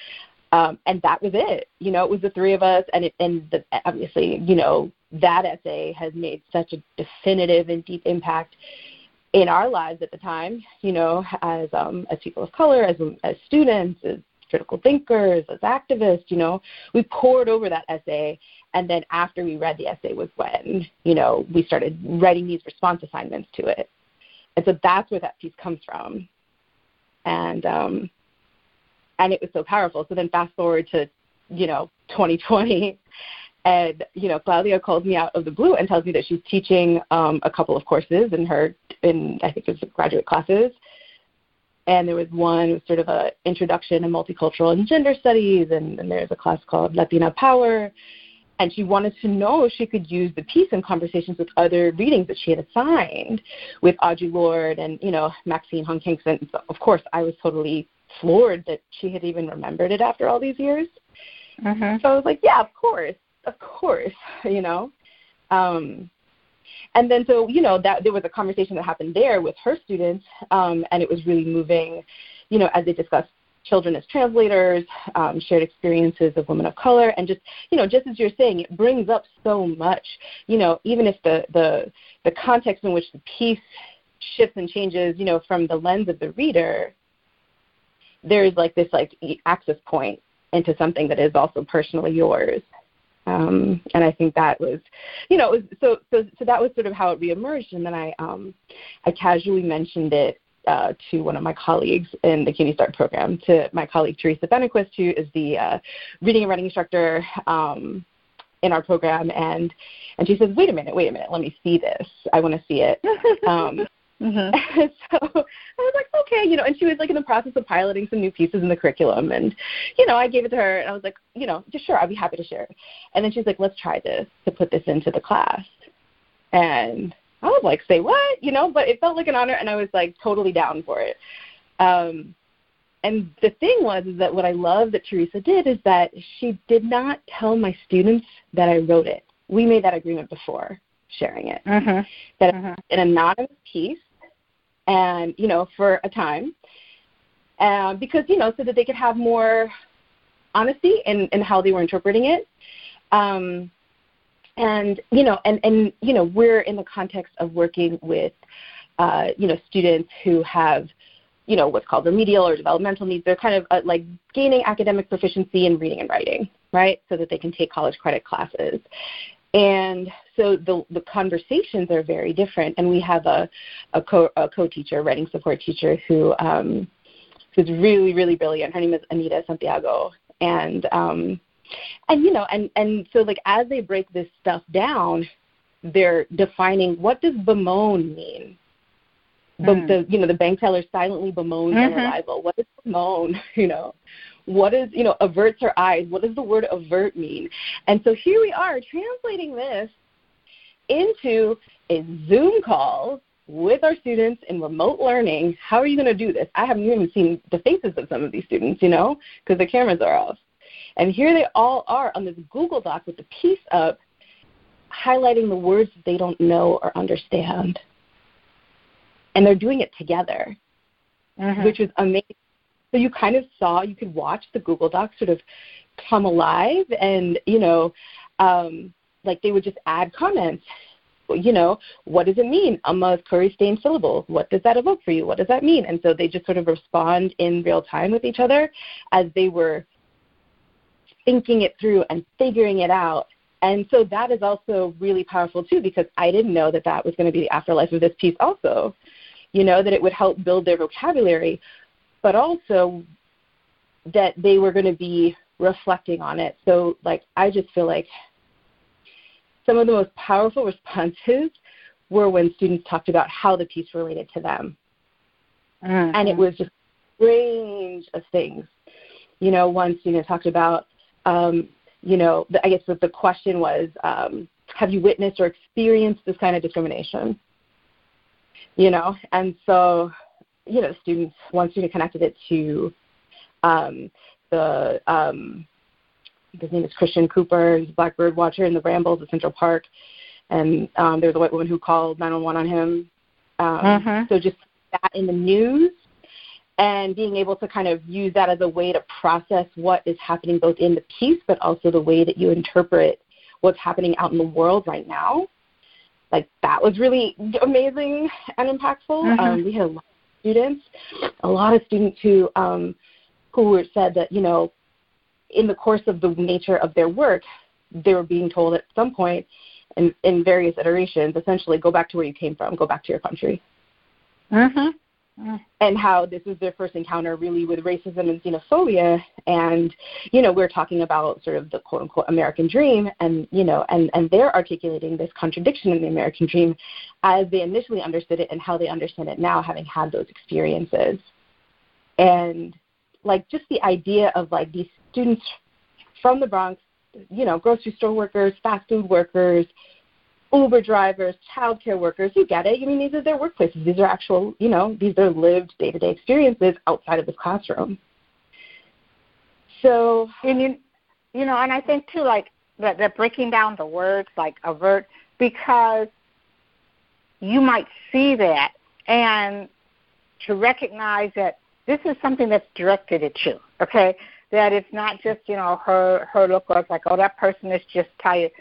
Um, and that was it. You know, it was the three of us, and it, and the, obviously, you know, that essay has made such a definitive and deep impact in our lives at the time. You know, as um, as people of color, as as students, as critical thinkers, as activists. You know, we poured over that essay, and then after we read the essay was when you know we started writing these response assignments to it. And so that's where that piece comes from. And um, and it was so powerful. So then fast forward to, you know, 2020, and you know, Claudia calls me out of the blue and tells me that she's teaching um, a couple of courses in her, in I think it was graduate classes. And there was one sort of a introduction to multicultural and gender studies, and, and there's a class called Latina Power, and she wanted to know if she could use the piece in conversations with other readings that she had assigned with Audre Lorde and you know Maxine Hong Kingston. So of course, I was totally floored that she had even remembered it after all these years. Mm-hmm. So I was like, yeah, of course, of course, you know. Um, and then so you know that there was a conversation that happened there with her students, um, and it was really moving, you know, as they discussed children as translators, um, shared experiences of women of color, and just you know, just as you're saying, it brings up so much. You know, even if the the the context in which the piece shifts and changes, you know, from the lens of the reader, there's like this like access point into something that is also personally yours. Um, and I think that was, you know, was, so so so that was sort of how it reemerged, and then I um, I casually mentioned it uh, to one of my colleagues in the CUNY Start program, to my colleague Teresa Benequist, who is the uh, reading and writing instructor um, in our program, and and she says, "Wait a minute, wait a minute, let me see this. I want to see it." Um, mm-hmm. so I was like, okay, you know, and she was like in the process of piloting some new pieces in the curriculum, and you know, I gave it to her, and I was like, you know, just sure, I'd be happy to share. And then she's like, let's try this to put this into the class, and I was like, say what? You know, but it felt like an honor and I was like totally down for it. Um, and the thing was is that what I love that Teresa did is that she did not tell my students that I wrote it. We made that agreement before sharing it. Mm-hmm. That mm-hmm. an anonymous piece and, you know, for a time. Uh, because, you know, so that they could have more honesty in, in how they were interpreting it. Um, and you know and and you know we're in the context of working with uh, you know students who have you know what's called remedial or developmental needs. They're kind of uh, like gaining academic proficiency in reading and writing right? So that they can take college credit classes. And so the the conversations are very different. And we have a a co a co-teacher writing support teacher who um who's really really brilliant. Her name is anita santiago. And um and you know and and so like as they break this stuff down they're defining what does bemoan mean? Mm. the you know the bank teller silently bemoans mm-hmm. her arrival. What does bemoan you know? What is you know averts her eyes? What does the word avert mean? And so here we are translating this into a zoom call with our students in remote learning. How are you going to do this? I haven't even seen the faces of some of these students you know because the cameras are off and here they all are on this Google Doc with the piece up highlighting the words that they don't know or understand. And they're doing it together. mm-hmm. which is amazing. So you kind of saw, you could watch the Google Doc sort of come alive, and you know, um, like they would just add comments. You know, what does it mean? Amma curry stained syllable. What does that evoke for you? What does that mean? And so they just sort of respond in real time with each other as they were thinking it through and figuring it out. And so that is also really powerful too, because I didn't know that that was going to be the afterlife of this piece also. You know, that it would help build their vocabulary, but also that they were going to be reflecting on it. So, like, I just feel like some of the most powerful responses were when students talked about how the piece related to them. Mm-hmm. And it was just a range of things. You know, one student talked about, um, you know, the, I guess the, the question was, um, have you witnessed or experienced this kind of discrimination? You know, and so, you know, students, one student connected it to um, the um, his name is Christian Cooper. He's a black bird watcher in the Rambles at Central Park, and um, there was a white woman who called 911 on him. Um, mm-hmm. So just that in the news and being able to kind of use that as a way to process what is happening both in the piece, but also the way that you interpret what's happening out in the world right now. Like that was really amazing and impactful. Mm-hmm. Um, we had a lot of students, a lot of students who um, who were said that you know in the course of the nature of their work, they were being told at some point in, in various iterations, essentially, go back to where you came from, go back to your country. Mm-hmm. Mm. And how this is their first encounter really with racism and xenophobia, and you know we're talking about sort of the quote unquote American dream, and you know and and they're articulating this contradiction in the American dream, as they initially understood it and how they understand it now, having had those experiences, and like just the idea of like these students from the Bronx, you know, grocery store workers, fast food workers, Uber drivers, childcare workers, you get it. I mean, these are their workplaces. These are actual, you know, these are lived day to day experiences outside of this classroom. So, and you, you know, and I think too, like that, that breaking down the words like avert, because you might see that and to recognize that this is something that's directed at you, okay? That it's not just, you know, her her look it's like, oh, that person is just tired.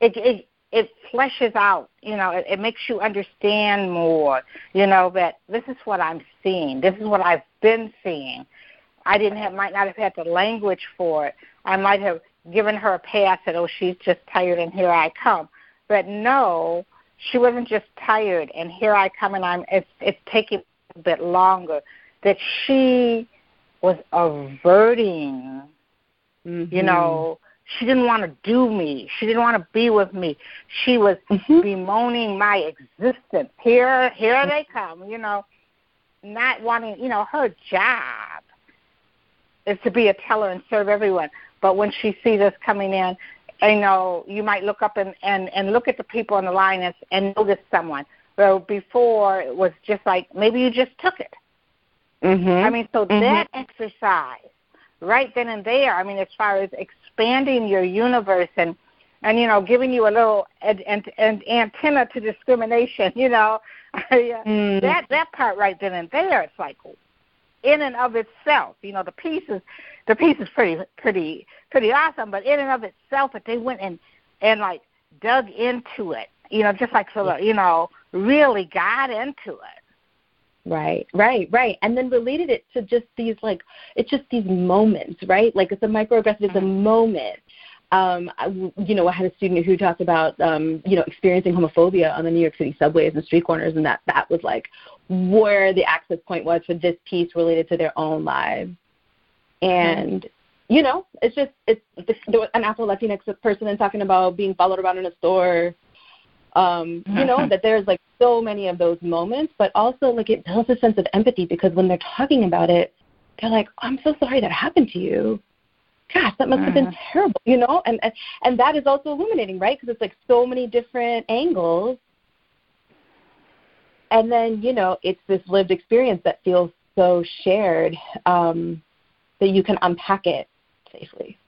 It it it fleshes out, you know, it, it makes you understand more, you know, that this is what I'm seeing. This is what I've been seeing. I didn't have might not have had the language for it. I might have given her a pass that, oh, she's just tired and here I come. But no, she wasn't just tired and here I come and I'm it's it's taking a bit longer that she was averting, mm-hmm. you know, she didn't want to do me. She didn't want to be with me. She was mm-hmm. bemoaning my existence. Here, here they come, you know, not wanting, you know, her job is to be a teller and serve everyone. But when she sees us coming in, you know, you might look up and, and, and look at the people on the line and, and notice someone. Well, before it was just like maybe you just took it. Mm-hmm. I mean, so mm-hmm. that exercise right then and there. I mean, as far as expanding your universe and and you know giving you a little an, an, an antenna to discrimination. You know, mm. that that part right then and there. It's like in and of itself. You know, the piece is the piece is pretty pretty pretty awesome, but in and of itself, if they went and and like dug into it, you know, just like of you know really got into it Right, right, right. And then related it to just these like it's just these moments, right? Like it's a microaggressive, it's a mm-hmm. moment. Um, I, you know, I had a student who talked about um, you know experiencing homophobia on the New York City subways and street corners, and that that was like where the access point was for this piece related to their own lives. And you know, it's just it's there was an Afro Latinx person and talking about being followed around in a store um, you know, that there's like so many of those moments, but also like it builds a sense of empathy because when they're talking about it, they're like, oh, I'm so sorry that happened to you. Gosh, that must have been mm-hmm. terrible, you know, and and, and that is also illuminating, right? Because it's like so many different angles, and then you know, it's this lived experience that feels so shared um, that you can unpack it safely.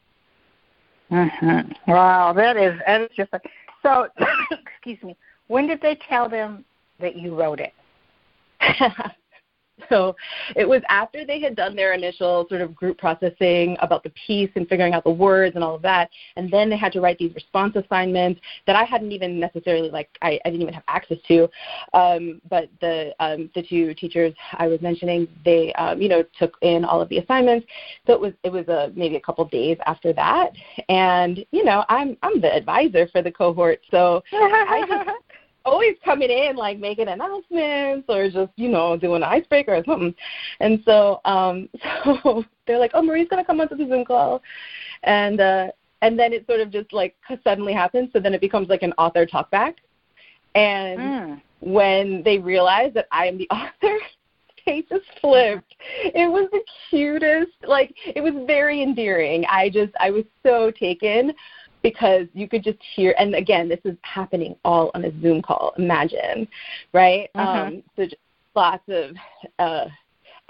Mm-hmm. Wow, that is that is just like so, excuse me. When did they tell them that you wrote it? So it was after they had done their initial sort of group processing about the piece and figuring out the words and all of that, and then they had to write these response assignments that I hadn't even necessarily like I, I didn't even have access to. Um, but the um, the two teachers I was mentioning, they um, you know took in all of the assignments. So it was it was a maybe a couple of days after that, and you know I'm I'm the advisor for the cohort, so I just always coming in like making announcements or just you know doing an icebreaker or something. And so um so they're like oh marie's going to come onto the zoom call. And uh and then it sort of just like suddenly happens. So then it becomes like an author talkback. And mm. when they realize that i am the author they just flipped. It was the cutest like it was very endearing. I just i was so taken because you could just hear and again this is happening all on a zoom call imagine right mm-hmm. um so just lots of uh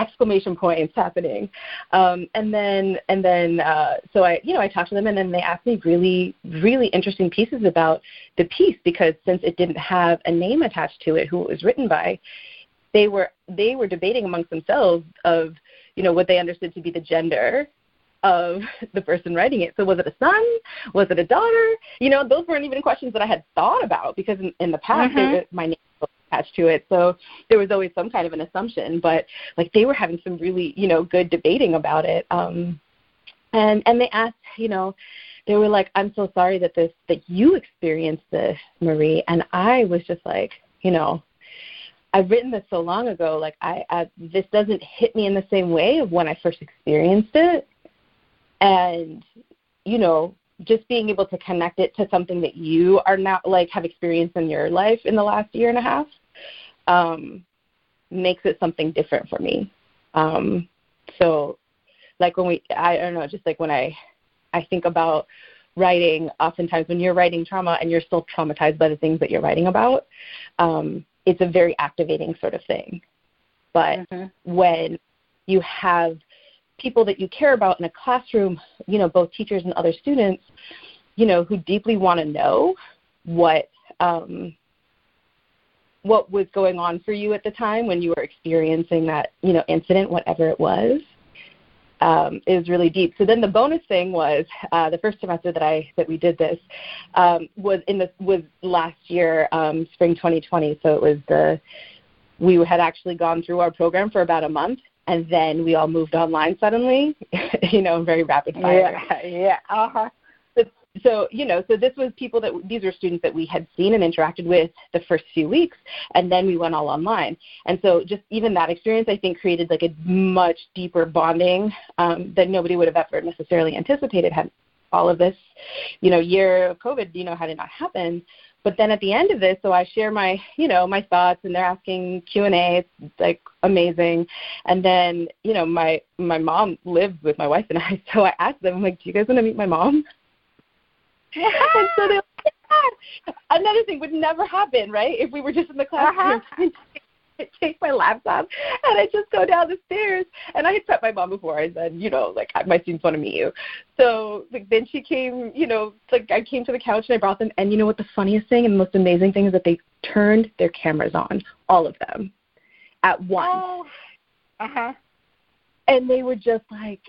exclamation points happening um and then and then uh so i you know i talked to them and then they asked me really really interesting pieces about the piece because since it didn't have a name attached to it who it was written by they were they were debating amongst themselves of you know what they understood to be the gender of the person writing it. So was it a son? Was it a daughter? You know, those weren't even questions that I had thought about because in, in the past mm-hmm. my name was attached to it. So there was always some kind of an assumption. But like they were having some really, you know, good debating about it. Um and and they asked, you know, they were like, I'm so sorry that this that you experienced this, Marie and I was just like, you know, I've written this so long ago, like I, I this doesn't hit me in the same way of when I first experienced it and you know just being able to connect it to something that you are not like have experienced in your life in the last year and a half um, makes it something different for me. Um, so, like when we, I don't know, just like when I, I think about writing. Oftentimes, when you're writing trauma and you're still traumatized by the things that you're writing about, um, it's a very activating sort of thing. But mm-hmm. when you have people that you care about in a classroom, you know, both teachers and other students, you know, who deeply want to know what um, what was going on for you at the time when you were experiencing that, you know, incident, whatever it was, um, is really deep. So then the bonus thing was uh, the first semester that I that we did this um, was in the was last year, um, spring 2020. So it was the we had actually gone through our program for about a month and then we all moved online suddenly, you know, in very rapid fire. Yeah, yeah, uh huh. So, you know, so this was people that these were students that we had seen and interacted with the first few weeks, and then we went all online. And so, just even that experience, I think, created like a much deeper bonding um, that nobody would have ever necessarily anticipated had all of this, you know, year of COVID, you know, had it not happened. But then at the end of this, so I share my, you know, my thoughts, and they're asking Q and A. It's like amazing. And then, you know, my my mom lives with my wife and I, so I asked them, I'm like, do you guys want to meet my mom? and so they're like, yeah. Another thing would never happen, right? If we were just in the classroom. Uh-huh. take my laptop and I just go down the stairs. And I had met my mom before. I said, you know, like my students want to meet you. So like then she came, you know, like I came to the couch and I brought them. And you know what the funniest thing and the most amazing thing is that they turned their cameras on, all of them, at once. Oh. Uh huh. And they were just like,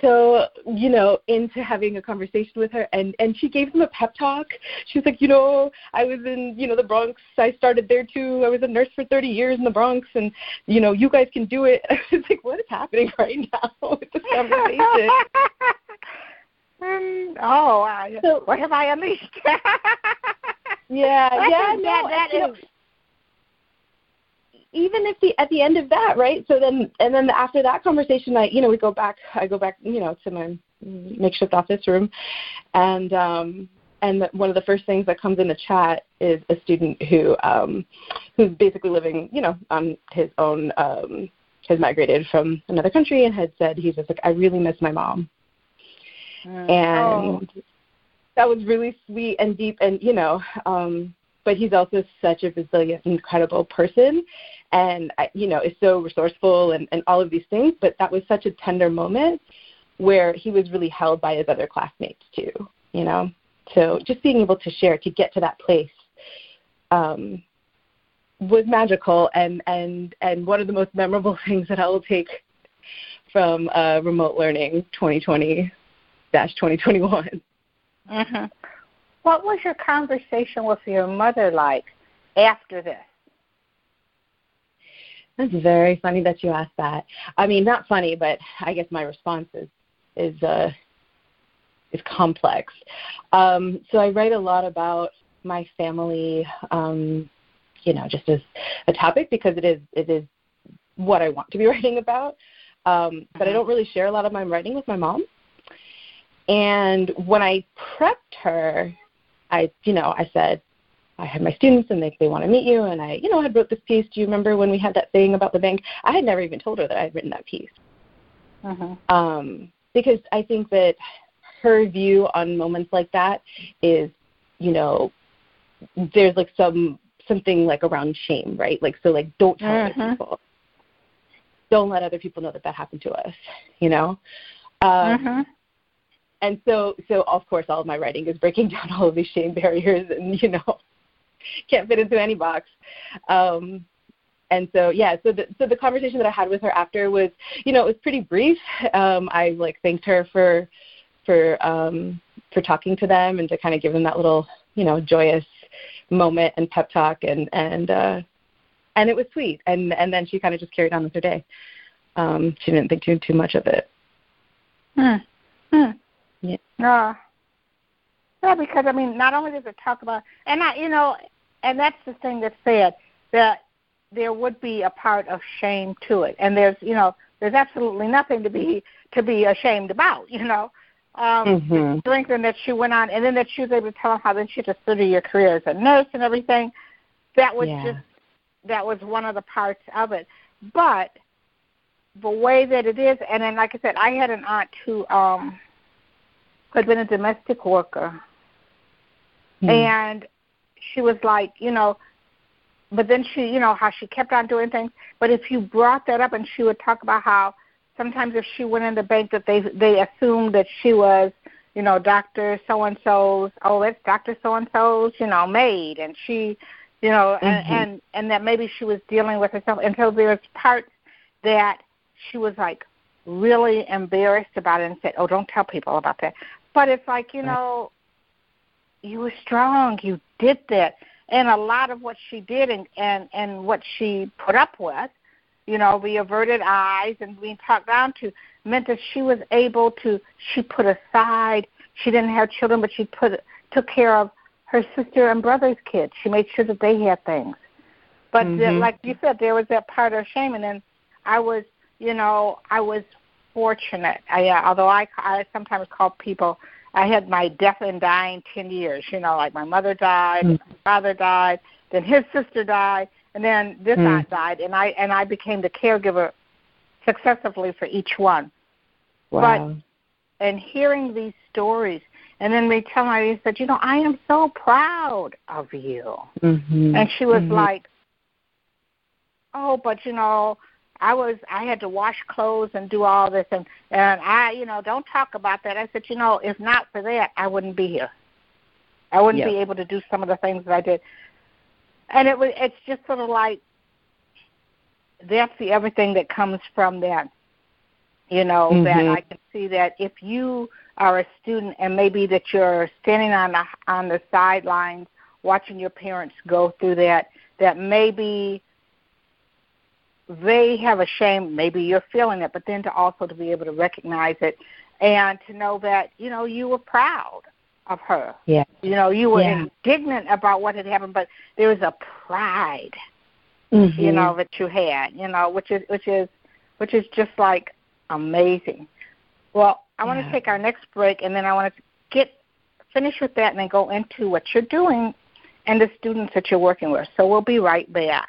so you know into having a conversation with her and and she gave them a pep talk. She was like you know i was in you know the bronx. I started there too. I was a nurse for 30 years in the bronx and you know you guys can do it. I was like what is happening right now with this conversation? Mm, oh I, so, what have i unleashed? Yeah yeah no, that, that is, even if the at the end of that, right? So then and then after that conversation, I you know we go back. I go back you know to my makeshift office room, and um, and one of the first things that comes in the chat is a student who um, who's basically living you know on his own. Um, has migrated from another country and had said he's just like I really miss my mom, mm. and oh. that was really sweet and deep and you know um but he's also such a resilient, incredible person, and you know is so resourceful and, and all of these things. But that was such a tender moment where he was really held by his other classmates too. You know, so just being able to share to get to that place um, was magical and and and one of the most memorable things that I will take from uh, remote learning 2020 2021. Mm-hmm. What was your conversation with your mother like after this? That's very funny that you asked that. I mean, not funny, but I guess my response is is uh, is complex. Um, so I write a lot about my family, um, you know, just as a topic because it is it is what I want to be writing about. Um, but I don't really share a lot of my writing with my mom. And when I prepped her, I, you know, I said, I had my students and they they want to meet you and I, you know, had wrote this piece. Do you remember when we had that thing about the bank? I had never even told her that I had written that piece. Mm-hmm. Um, because I think that her view on moments like that is, you know, there's like some something like around shame, right? Like so like don't tell mm-hmm. other people. Don't let other people know that that happened to us, you know? Um mm-hmm. and so so of course all of my writing is breaking down all of these shame barriers and, you know, can't fit into any box. Um and so yeah so the so the conversation that i had with her after was you know it was pretty brief. Um i like thanked her for for um for talking to them and to kind of give them that little you know joyous moment and pep talk and and uh and it was sweet. And and then she kind of just carried on with her day. Um she didn't think too too much of it. Hmm. Hmm. Yeah. Uh, yeah because i mean not only does it talk about and i you know and that's the thing that's said that there would be a part of shame to it and there's you know there's absolutely nothing to be to be ashamed about you know um, mm-hmm. strength and that she went on, and then that she was able to tell how then she just started your career as a nurse and everything. That was yeah. just that was one of the parts of it. But the way that it is, and then like I said, I had an aunt who um had been a domestic worker, mm. and she was like, you know, but then she, you know, how she kept on doing things. But if you brought that up, and she would talk about how sometimes if she went in the bank that they they assumed that she was you know doctor so and so's oh it's doctor so and so's you know maid and she you know mm-hmm. and and and that maybe she was dealing with herself and so there's parts that she was like really embarrassed about it and said oh don't tell people about that but it's like you know you were strong you did that and a lot of what she did and and and what she put up with you know, the averted eyes and being talked down to meant that she was able to she put aside she didn't have children but she put took care of her sister and brother's kids. She made sure that they had things. But mm-hmm. the, like you said, there was that part of shame and then I was you know, I was fortunate. I uh, although I I sometimes call people I had my death and dying ten years, you know, like my mother died, mm-hmm. my father died, then his sister died, and then this mm. aunt died, and I and I became the caregiver successively for each one. Wow. But and hearing these stories, and then me telling her, he said, you know, I am so proud of you. Mm-hmm. And she was mm-hmm. like, oh, but you know, I was I had to wash clothes and do all this and and I you know don't talk about that. I said you know if not for that I wouldn't be here. I wouldn't be able to do some of the things that I did and it was it's just sort of like that's the everything that comes from that you know mm-hmm. that i can see that if you are a student and maybe that you're standing on the on the sidelines watching your parents go through that that maybe they have a shame maybe you're feeling it but then to also to be able to recognize it and to know that you know you were proud of her. Yeah. You know, you were yeah. indignant about what had happened, but there was a pride, mm-hmm. you know, that you had, you know, which is which is which is just like amazing. Well, I want to take our next break, and then I want to get finish with that, and then go into what you're doing and the students that you're working with. So we'll be right back.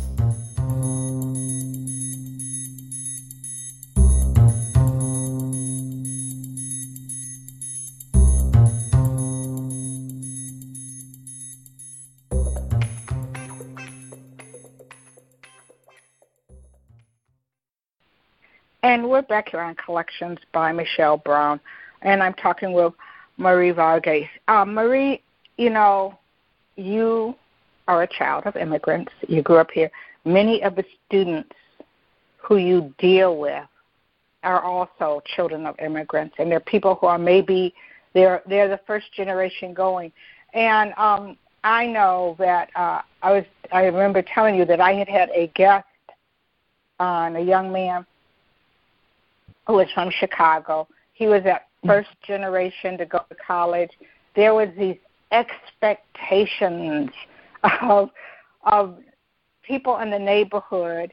And we're back here on Collections by Michelle Brown, and I'm talking with Marie Varghese. Um, Marie, you know, you are a child of immigrants. You grew up here. Many of the students who you deal with are also children of immigrants, and they're people who are maybe they're they're the first generation going. And um, I know that uh, I was I remember telling you that I had had a guest on a young man who was from Chicago. He was that first generation to go to college. There was these expectations of of people in the neighborhood,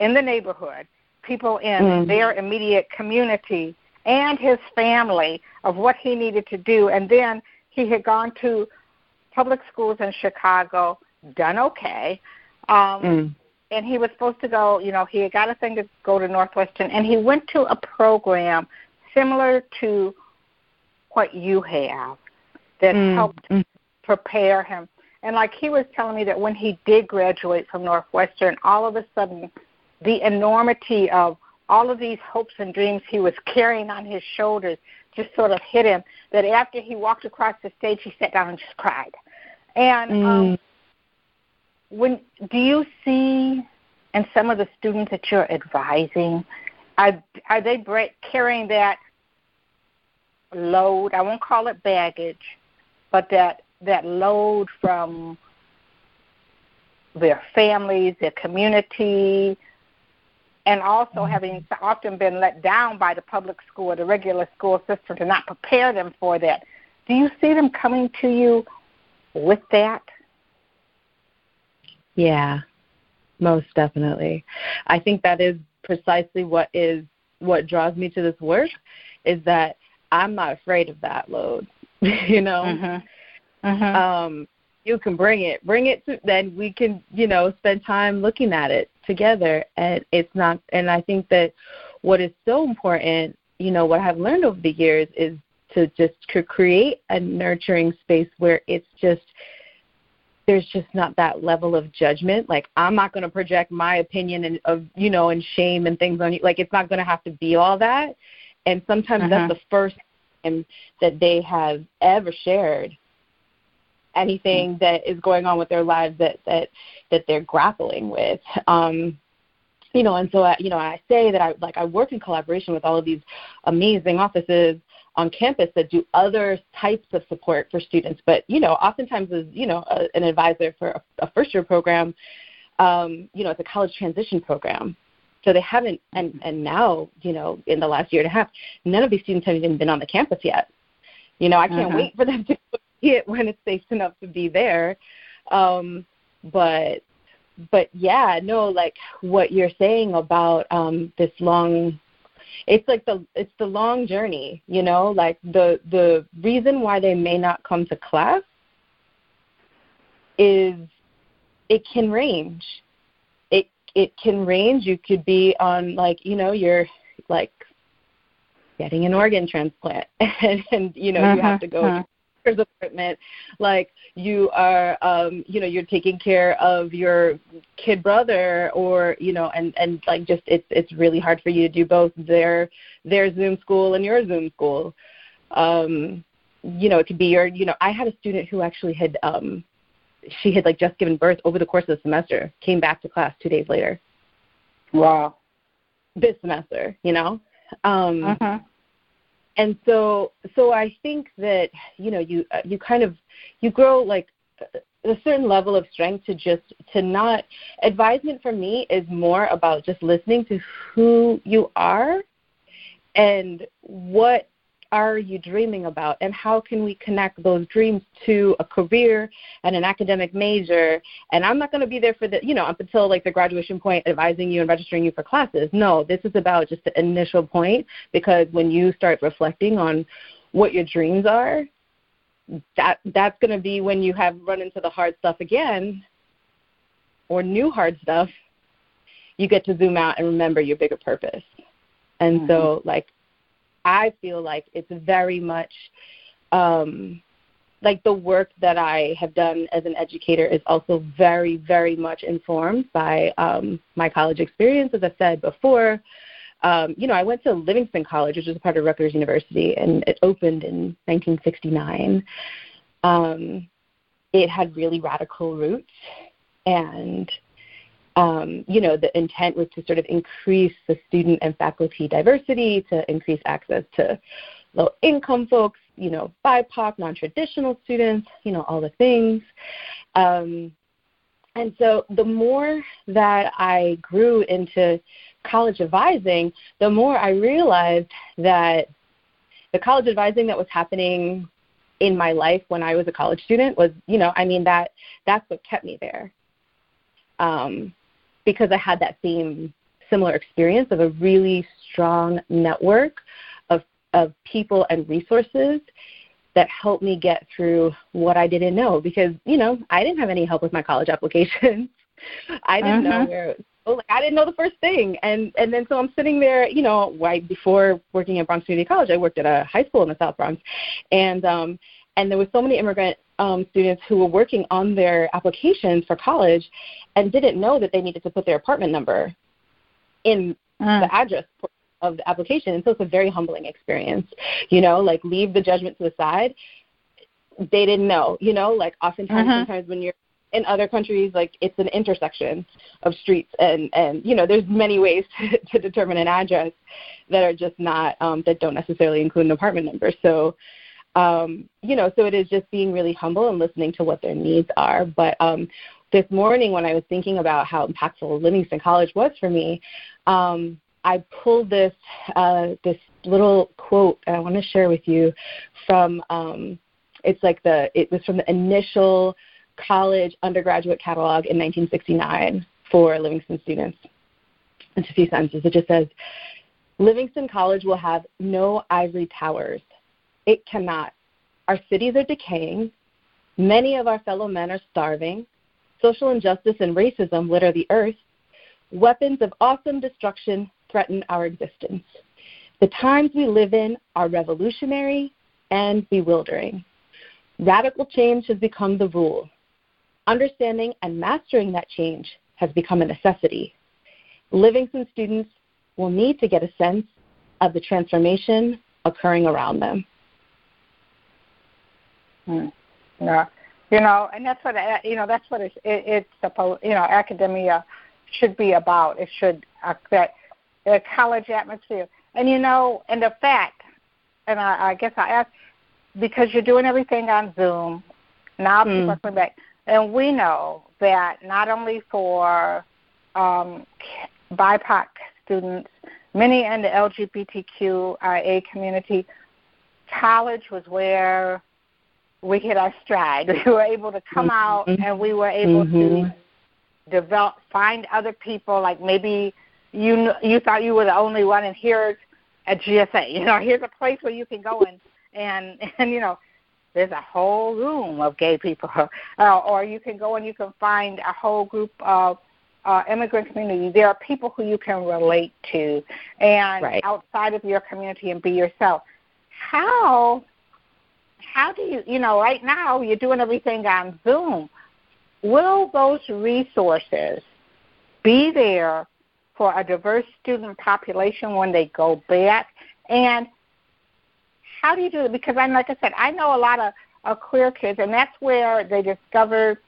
in the neighborhood, people in mm. their immediate community and his family of what he needed to do. And then he had gone to public schools in Chicago, done okay. Um, mm. And he was supposed to go, you know, he had got a thing to go to Northwestern, and he went to a program similar to what you have that mm. helped mm. prepare him. And like he was telling me that when he did graduate from Northwestern, all of a sudden the enormity of all of these hopes and dreams he was carrying on his shoulders just sort of hit him. That after he walked across the stage, he sat down and just cried. And mm. um, when do you see, and some of the students that you're advising, are are they carrying that load? I won't call it baggage, but that that load from their families, their community, and also mm-hmm. having often been let down by the public school or the regular school system to not prepare them for that. Do you see them coming to you with that? Yeah, most definitely. I think that is precisely what is what draws me to this work is that I'm not afraid of that load. you know, mm-hmm. Mm-hmm. Um, you can bring it, bring it to. Then we can, you know, spend time looking at it together. And it's not. And I think that what is so important, you know, what I've learned over the years is to just to create a nurturing space where it's just there's just not that level of judgment. Like I'm not going to project my opinion and of you know and shame and things on you. Like it's not going to have to be all that. And sometimes uh-huh. that's the first time that they have ever shared anything mm-hmm. that is going on with their lives that that that they're grappling with. Um, you know, and so I, you know, I say that I like I work in collaboration with all of these amazing offices on campus that do other types of support for students. But you know, oftentimes as you know a, an advisor for a, a first year program, um, you know, it's a college transition program. So they haven't, and and now you know, in the last year and a half, none of these students have even been on the campus yet. You know, I can't uh-huh. wait for them to see it when it's safe enough to be there. Um, but but yeah, no, like what you're saying about um, this long it's like the it's the long journey you know like the the reason why they may not come to class is it can range. It it can range. You could be on like you know you're like getting an organ transplant and, and you know uh-huh, you have to go uh-huh doctor's appointment, like you are, um, you know, you're taking care of your kid brother, or you know, and and like just it's it's really hard for you to do both their their Zoom school and your Zoom school. Um, you know, it could be your, you know, I had a student who actually had, um, she had like just given birth over the course of the semester, came back to class two days later. Wow. This semester, you know. Um, uh-huh and so so I think that you know you uh, you kind of you grow like a certain level of strength to just to not advisement for me is more about just listening to who you are and what are you dreaming about? And how can we connect those dreams to a career and an academic major? And i'm not going to be there for the you know up until like the graduation point advising you and registering you for classes. No this is about just the initial point because when you start reflecting on what your dreams are that that's going to be when you have run into the hard stuff again or new hard stuff you get to zoom out and remember your bigger purpose. And mm-hmm. so like I feel like it's very much um, like the work that I have done as an educator is also very, very much informed by um, my college experience. As I said before, um, you know, I went to Livingston College, which is a part of Rutgers University, and it opened in 1969. Um, it had really radical roots, and um, you know, the intent was to sort of increase the student and faculty diversity, to increase access to low income folks, you know, BIPOC, non traditional students, you know, all the things. Um, and so the more that I grew into college advising, the more I realized that the college advising that was happening in my life when I was a college student was, you know, I mean that that's what kept me there. Um, because I had that same similar experience of a really strong network of of people and resources that helped me get through what I didn't know because you know I didn't have any help with my college applications. I didn't uh-huh. know where like I didn't know the first thing, and and then so I'm sitting there, you know, right before working at Bronx Community College, I worked at a high school in the South Bronx, and um, and there were so many immigrant um, students who were working on their applications for college and didn't know that they needed to put their apartment number in uh. the address of the application. And so it's a very humbling experience. You know, like leave the judgment to the side. They didn't know. You know, like oftentimes, uh-huh. sometimes when you're in other countries, like it's an intersection of streets, and and you know, there's many ways to, to determine an address that are just not um, that don't necessarily include an apartment number. So um, you know, so it is just being really humble and listening to what their needs are. But um, this morning, when I was thinking about how impactful Livingston College was for me, um, I pulled this uh, this little quote that I want to share with you from. Um, it's like the it was from the initial college undergraduate catalog in 1969 for Livingston students. It's a few sentences. It just says, Livingston College will have no ivory towers it cannot. Our cities are decaying. Many of our fellow men are starving. Social injustice and racism litter the earth. Weapons of awesome destruction threaten our existence. The times we live in are revolutionary and bewildering. Radical change has become the rule. Understanding and mastering that change has become a necessity. Livingston students will need to get a sense of the transformation occurring around them. Mm. Yeah, you know, and that's what uh, you know. That's what it's it, it's supposed. You know, academia should be about. It should uh, that the college atmosphere, and you know, and the fact, and I, I guess I ask because you're doing everything on Zoom. Now mm. people are coming back, and we know that not only for um, BIPOC students, many in the LGBTQIA community, college was where we hit our stride. We were able to come mm-hmm. out and we were able mm-hmm. to develop, find other people. Like maybe you you thought you were the only one, and here's a GSA. You know, here's a place where you can go and and and you know, there's a whole room of gay people, uh, or you can go and you can find a whole group of uh, immigrant community. There are people who you can relate to, and right. outside of your community, and be yourself. How how do you, you know, right now you're doing everything on Zoom. Will those resources be there for a diverse student population when they go back? And how do you do it? Because I'm like I said, I know a lot of, of queer kids, and that's where they discovered.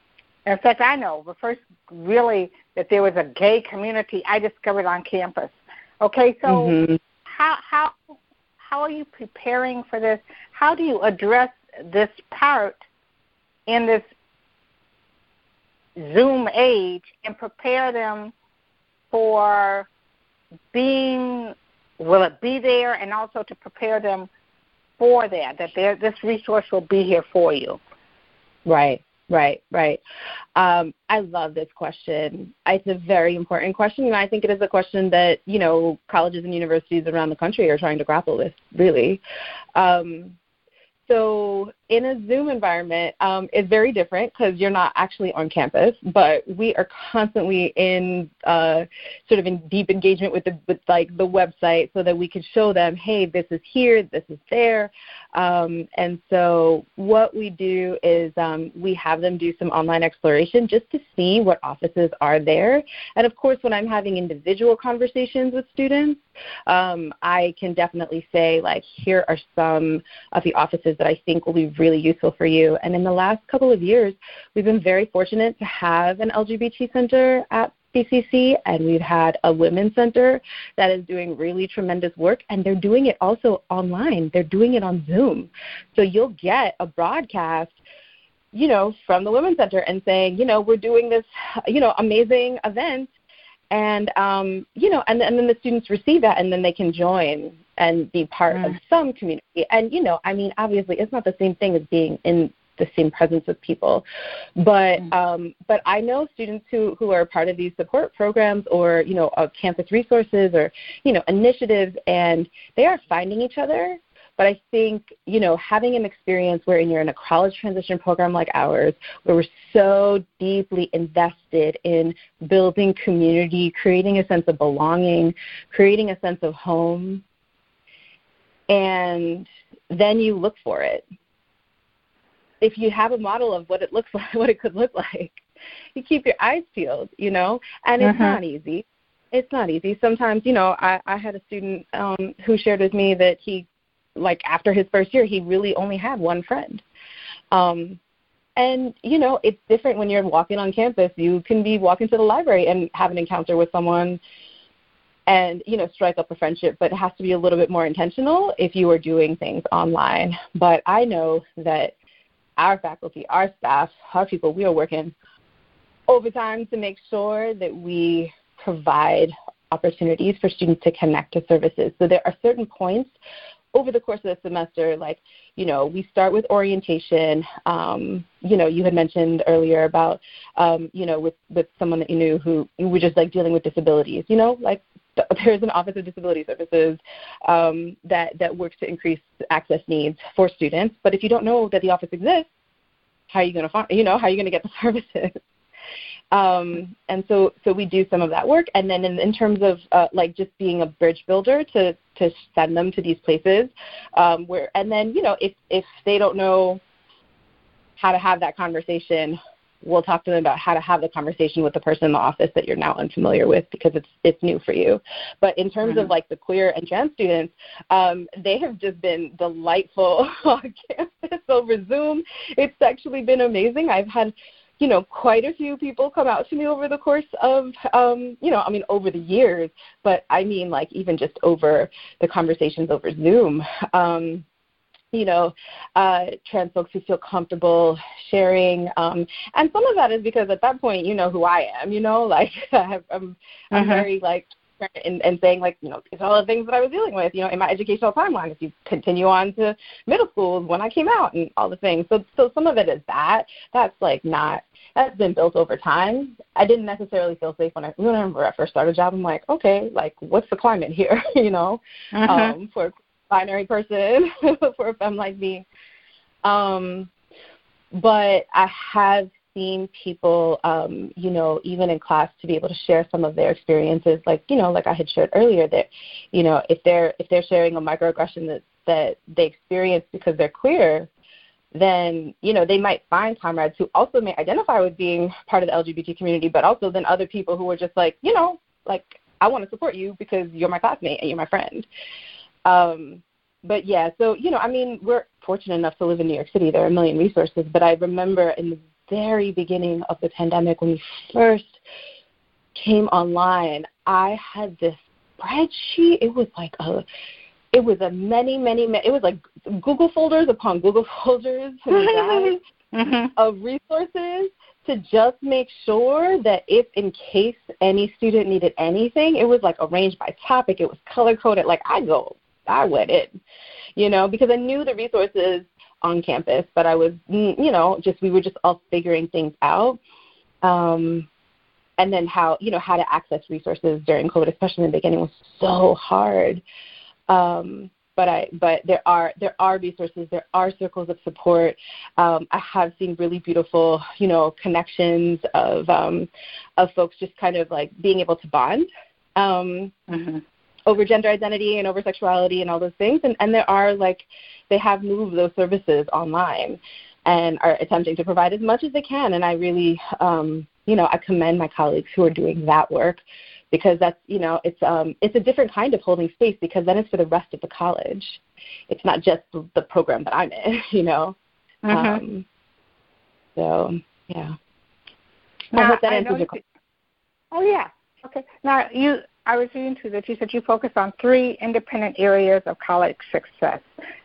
In fact, I know the first really that there was a gay community I discovered on campus. Okay, so mm-hmm. how how how are you preparing for this? How do you address this part in this Zoom age and prepare them for being will it be there and also to prepare them for that, that this resource will be here for you. Right, right, right. Um, I love this question. It's a very important question, and I think it is a question that you know colleges and universities around the country are trying to grapple with. Really, um, so in a Zoom environment, um, it's very different because you're not actually on campus, but we are constantly in uh, sort of in deep engagement with the with like the website so that we can show them, hey, this is here, this is there, um, and so what we do is um, we have them do some online exploration just to see what offices are there, and of course, when I'm having individual conversations with students, um, I can definitely say like, here are some of the offices that I think will be really useful for you. And in the last couple of years, we've been very fortunate to have an LGBT center at BCC, and we've had a women's center that is doing really tremendous work, and they're doing it also online. They're doing it on Zoom. So you'll get a broadcast you know, from the Women's Center and saying, you know, we're doing this, you know, amazing event and um, you know, and, and then the students receive that, and then they can join and be part mm. of some community. And you know, I mean, obviously, it's not the same thing as being in the same presence with people, but mm. um, but I know students who who are part of these support programs or you know, uh, campus resources or you know, initiatives, and they are finding each other but I think, you know, having an experience wherein you're in a college transition program like ours, where we're so deeply invested in building community, creating a sense of belonging, creating a sense of home, and then you look for it. If you have a model of what it looks like, what it could look like, you keep your eyes peeled, you know, and it's uh-huh. not easy it's not easy. Sometimes, you know, I, I had a student um, who shared with me that he like after his first year, he really only had one friend. Um, and you know, it's different when you're walking on campus. You can be walking to the library and have an encounter with someone and you know strike up a friendship but it has to be a little bit more intentional if you are doing things online but i know that our faculty our staff our people we are working overtime to make sure that we provide opportunities for students to connect to services so there are certain points over the course of the semester, like, you know, we start with orientation. Um, you know, you had mentioned earlier about, um, you know, with, with someone that you knew who was just like dealing with disabilities, you know, like there's an Office of Disability Services um, that, that works to increase access needs for students. But if you don't know that the office exists, how are you going to find, you know, how are you going to get the services? Um, and so, so we do some of that work. And then in, in terms of uh, like just being a bridge builder to, to send them to these places um, where, and then, you know, if, if they don't know how to have that conversation, we'll talk to them about how to have the conversation with the person in the office that you're now unfamiliar with because it's it's new for you. But in terms mm-hmm. of like the queer and trans students, um, they have just been delightful on campus over Zoom. It's actually been amazing. I've had you know, quite a few people come out to me over the course of, um, you know, I mean, over the years, but I mean, like, even just over the conversations over Zoom. Um, you know, uh, trans folks who feel comfortable sharing. Um, and some of that is because at that point, you know who I am, you know, like I'm, I'm uh-huh. very like and, and saying like, you know, these are all the things that I was dealing with, you know, in my educational timeline. If you continue on to middle school when I came out and all the things. So so some of it is that. That's like not that's been built over time. I didn't necessarily feel safe when I remember I first started a job. I'm like, okay, like what's the climate here, you know, uh-huh. um, for a binary person, for a femme like me. Um, but I have seen people, um, you know, even in class to be able to share some of their experiences, like you know, like I had shared earlier, that you know, if they're if they're sharing a microaggression that that they experience because they're queer, then you know they might find comrades who also may identify with being part of the LGBT community, but also then other people who are just like, you know, like I want to support you because you're my classmate and you're my friend. Um, but yeah, so you know, I mean, we're fortunate enough to live in New York City. There are a million resources, but I remember in the very beginning of the pandemic when we first came online, I had this spreadsheet. It was like a it was a many, many, many it was like Google folders upon Google folders mm-hmm. of resources to just make sure that if in case any student needed anything, it was like arranged by topic, it was color coded. Like I go, I went in. you know, because I knew the resources on campus, but I was, mm, you know, just we were just all figuring things out. Um, and then how you know how to access resources during COVID, especially in the beginning, was so hard. Um, but I but there are there are resources, there are circles of support. Um, I have seen really beautiful you know connections of um, of folks just kind of like being able to bond. Um, mm-hmm over gender identity and over sexuality and all those things and, and there are like they have moved those services online and are attempting to provide as much as they can and i really um, you know i commend my colleagues who are doing that work because that's you know it's um, it's a different kind of holding space because then it's for the rest of the college it's not just the, program that i'm in you know mm-hmm. um, so yeah now, i hope that answers your question oh yeah okay now you I was reading too that you said you focus on three independent areas of college success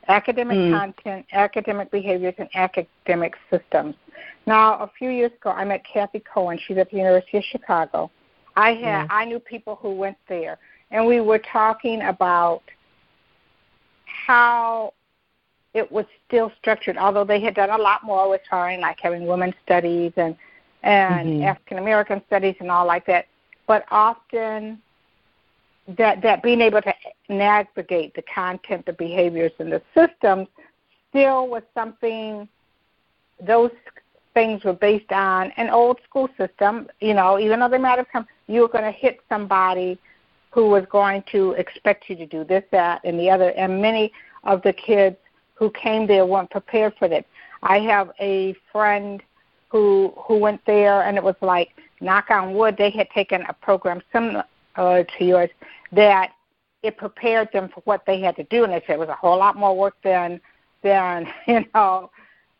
academic mm. content, academic behaviors, and academic systems. Now, a few years ago, I met Cathy Cohen. She's at the University of Chicago. I had mm. I knew people who went there, and we were talking about how it was still structured, although they had done a lot more with her, like having women's studies and and mm-hmm. African American studies and all like that. But often that that being able to navigate the content, the behaviors, and the systems still was something. Those things were based on an old school system. You know, even though they might have come, you were going to hit somebody who was going to expect you to do this, that, and the other. And many of the kids who came there weren't prepared for that. I have a friend who who went there, and it was like knock on wood, they had taken a program similar uh, to yours, that it prepared them for what they had to do, and they said it was a whole lot more work than than you know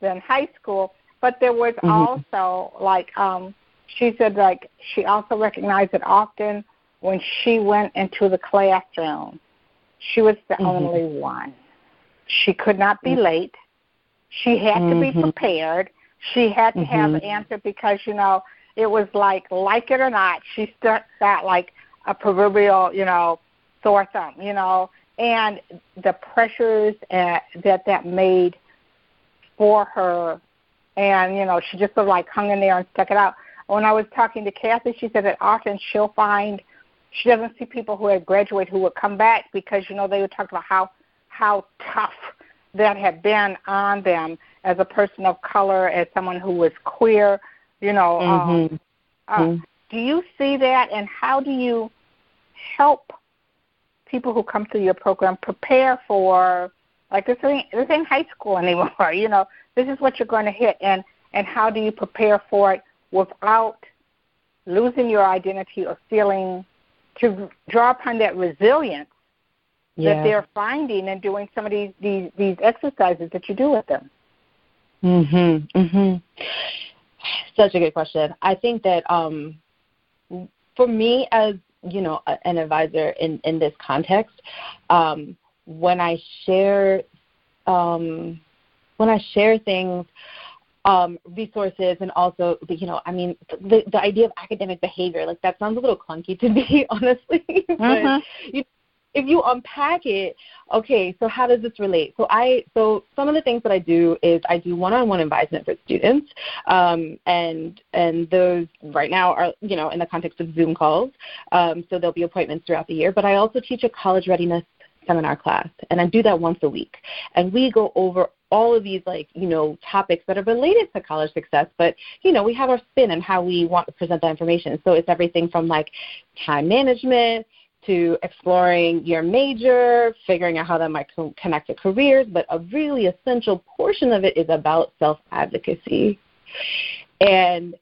than high school. But there was mm-hmm. also like um, she said like she also recognized that often when she went into the classroom, she was the mm-hmm. only one. She could not be mm-hmm. late. She had to be mm-hmm. prepared. She had to have an mm-hmm. answer because you know it was like like it or not, she stuck that like a proverbial, you know, sore thumb, you know, and the pressures at, that that made for her, and you know, she just sort of like hung in there and stuck it out. When I was talking to Cathy, she said that often she'll find she doesn't see people who had graduated who would come back because you know they would talk about how how tough that had been on them as a person of color, as someone who was queer, you know. Um, mm-hmm. Um, uh, mm-hmm. Do you see that, and how do you help people who come through your program prepare for like this ain't this ain't high school anymore. You know, this is what you're going to hit, and and how do you prepare for it without losing your identity or feeling to draw upon that resilience yeah. that they're finding and doing some of these these these exercises that you do with them. Mhm. Mhm. Such a good question. I think that um for me as you know an advisor in in this context um, when i share um, when i share things um, resources and also the, you know i mean the the idea of academic behavior like that sounds a little clunky to me honestly but mm-hmm. you if you unpack it, okay, so how does this relate? So I so some of the things that I do is I do one-on-one advisement for students, um, and and those right now are you know in the context of Zoom calls. Um, so there'll be appointments throughout the year, but I also teach a college readiness seminar class, and I do that once a week, and we go over all of these like you know topics that are related to college success but you know we have our spin and how we want to present that information so it's everything from like time management to exploring your major, figuring out how that might co- connect to careers, but a really essential portion of it is about self advocacy. And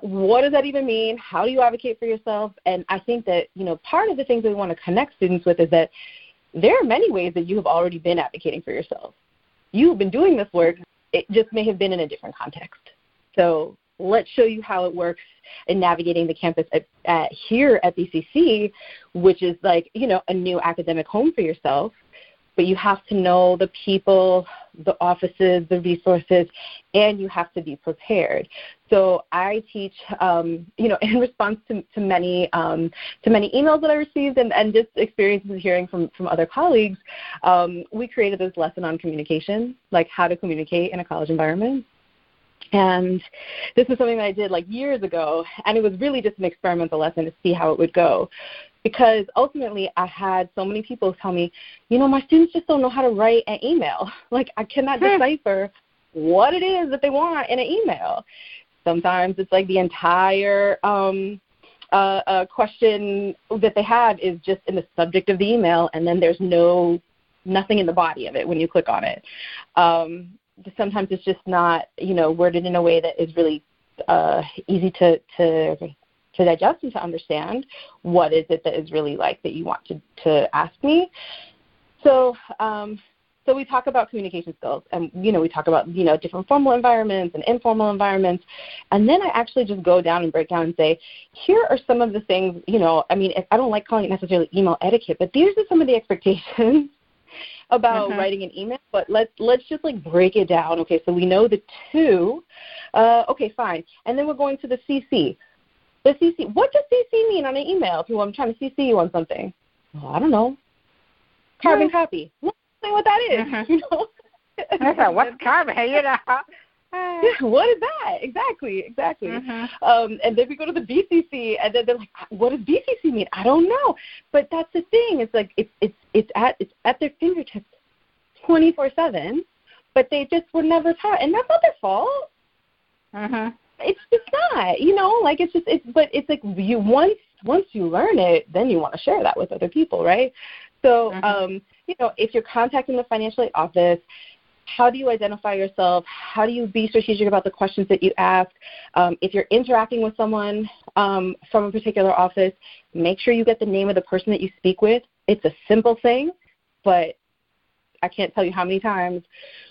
what does that even mean? How do you advocate for yourself? And I think that, you know, part of the things that we want to connect students with is that there are many ways that you have already been advocating for yourself. You've been doing this work, it just may have been in a different context. So let's show you how it works in navigating the campus at, at here at BCC, which is like, you know, a new academic home for yourself. But you have to know the people, the offices, the resources, and you have to be prepared. So I teach, um, you know, in response to, to many um, to many emails that I received and, and just experiences hearing from from other colleagues, um, we created this lesson on communication, like how to communicate in a college environment. And this is something that I did like years ago, and it was really just an experimental lesson to see how it would go. Because ultimately, I had so many people tell me, you know, my students just don't know how to write an email. Like, I cannot hmm. decipher what it is that they want in an email. Sometimes it's like the entire um, uh, uh, question that they have is just in the subject of the email, and then there's no nothing in the body of it when you click on it. Um, sometimes it's just not you know worded in a way that is really uh, easy to to to digest and to understand what is it that is really like that you want to to ask me. So um, so we talk about communication skills, and you know we talk about you know different formal environments and informal environments, and then I actually just go down and break down and say, here are some of the things you know. I mean, I don't like calling it necessarily email etiquette, but these are some of the expectations about mm-hmm. writing an email, but let's let's just like break it down. Okay, so we know the two. Uh, okay, fine, and then we're going to the CC. The CC. What does CC mean on an email? If you, I'm trying to CC you on something. Well, I don't know. Carbon yeah. copy. Say what that is, mm-hmm. You know. That's what's carbon? You know. yeah, what is that? Exactly, exactly. Mm-hmm. Um, and then we go to the BCC, and then they're like, "What does BCC mean?" I don't know, but that's the thing. It's like it's it's it's at it's at their fingertips, twenty four seven, but they just were never taught, and that's not their fault. Mm-hmm. It's just not, you know, like it's just it's, but it's like you once once you learn it, then you want to share that with other people, right? So, mm-hmm. um, you know, if you're contacting the financial aid office, how do you identify yourself? How do you be strategic about the questions that you ask? Um, if you're interacting with someone um, from a particular office, make sure you get the name of the person that you speak with. It's a simple thing, but I can't tell you how many times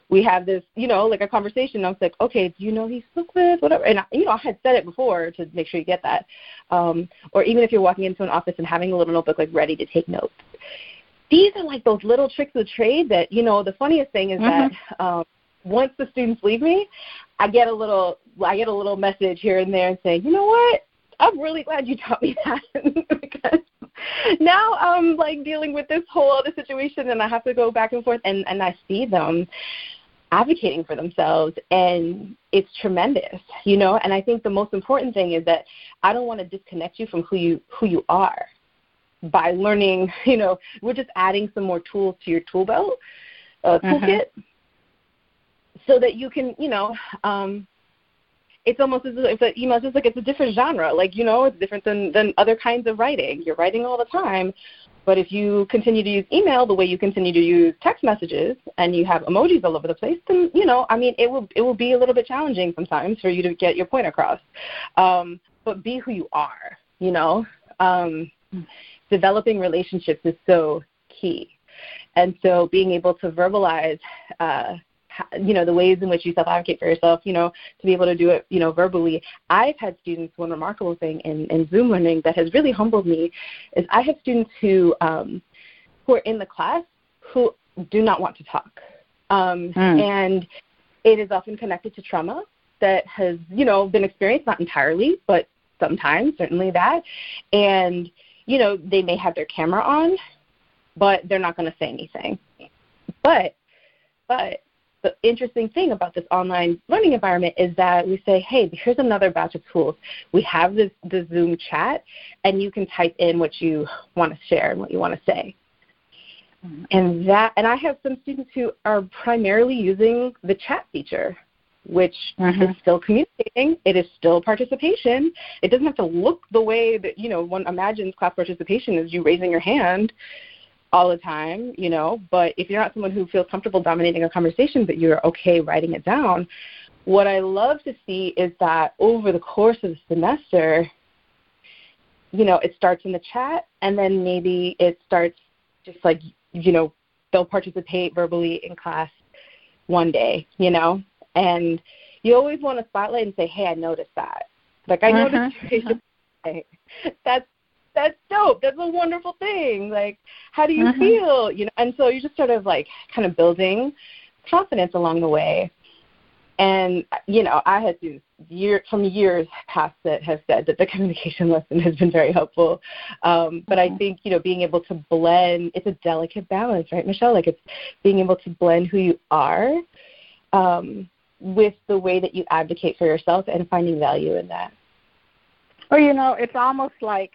we have this, you know, like a conversation. I was like, okay, do you know who you spoke with? Whatever. And, I, you know, I had said it before to make sure you get that. Um, or even if you're walking into an office and having a little notebook like ready to take notes these are like those little tricks of trade that you know the funniest thing is mm-hmm. that um, once the students leave me i get a little i get a little message here and there and say you know what? I'm really glad you taught me that. Because now i'm like dealing with this whole other situation and i have to go back and forth and and i see them advocating for themselves and it's tremendous you know? And i think the most important thing is that i don't want to disconnect you from who you who you are by learning, you know, we're just adding some more tools to your tool belt, uh, mm-hmm. toolkit, uh-huh. so that you can, you know, um, it's almost as if the email is just like it's a different genre. Like you know, it's different than than other kinds of writing. You're writing all the time, but if you continue to use email the way you continue to use text messages and you have emojis all over the place, then you know, I mean, it will it will be a little bit challenging sometimes for you to get your point across. Um, but be who you are. You know. Um, developing relationships is so key. And so being able to verbalize, uh, you know, the ways in which you self-advocate for yourself, you know, to be able to do it, you know, verbally. I've had students, one remarkable thing in, in Zoom learning that has really humbled me is I have students who, um, who are in the class who do not want to talk. Um, mm. And it is often connected to trauma that has, you know, been experienced, not entirely, but sometimes, certainly that. And you know, they may have their camera on, but they're not going to say anything. But, but the interesting thing about this online learning environment is that we say, hey, here's another batch of tools. We have this the Zoom chat, and you can type in what you want to share and what you want to say. Mm-hmm. And that, and I have some students who are primarily using the chat feature which mm-hmm. is still communicating. It is still participation. It doesn't have to look the way that you know one imagines class participation is you raising your hand all the time, you know. But if you're not someone who feels comfortable dominating a conversation, but you're okay writing it down, what I love to see is that over the course of the semester, you know, it starts in the chat, and then maybe it starts just like you know they'll participate verbally in class one day, you know, and you always want to spotlight and say, "Hey, I noticed that." Like I uh-huh. noticed. Uh-huh. That's that's dope. That's a wonderful thing. Like, how do you uh-huh. feel? You know, and so you just sort of like kind of building confidence along the way. And you know, I had to year from years past that have said that the communication lesson has been very helpful. Um, but mm-hmm. I think you know being able to blend it's a delicate balance, right, Michelle? Like it's being able to blend who you are um, with the way that you advocate for yourself and finding value in that. Well, you know, it's almost like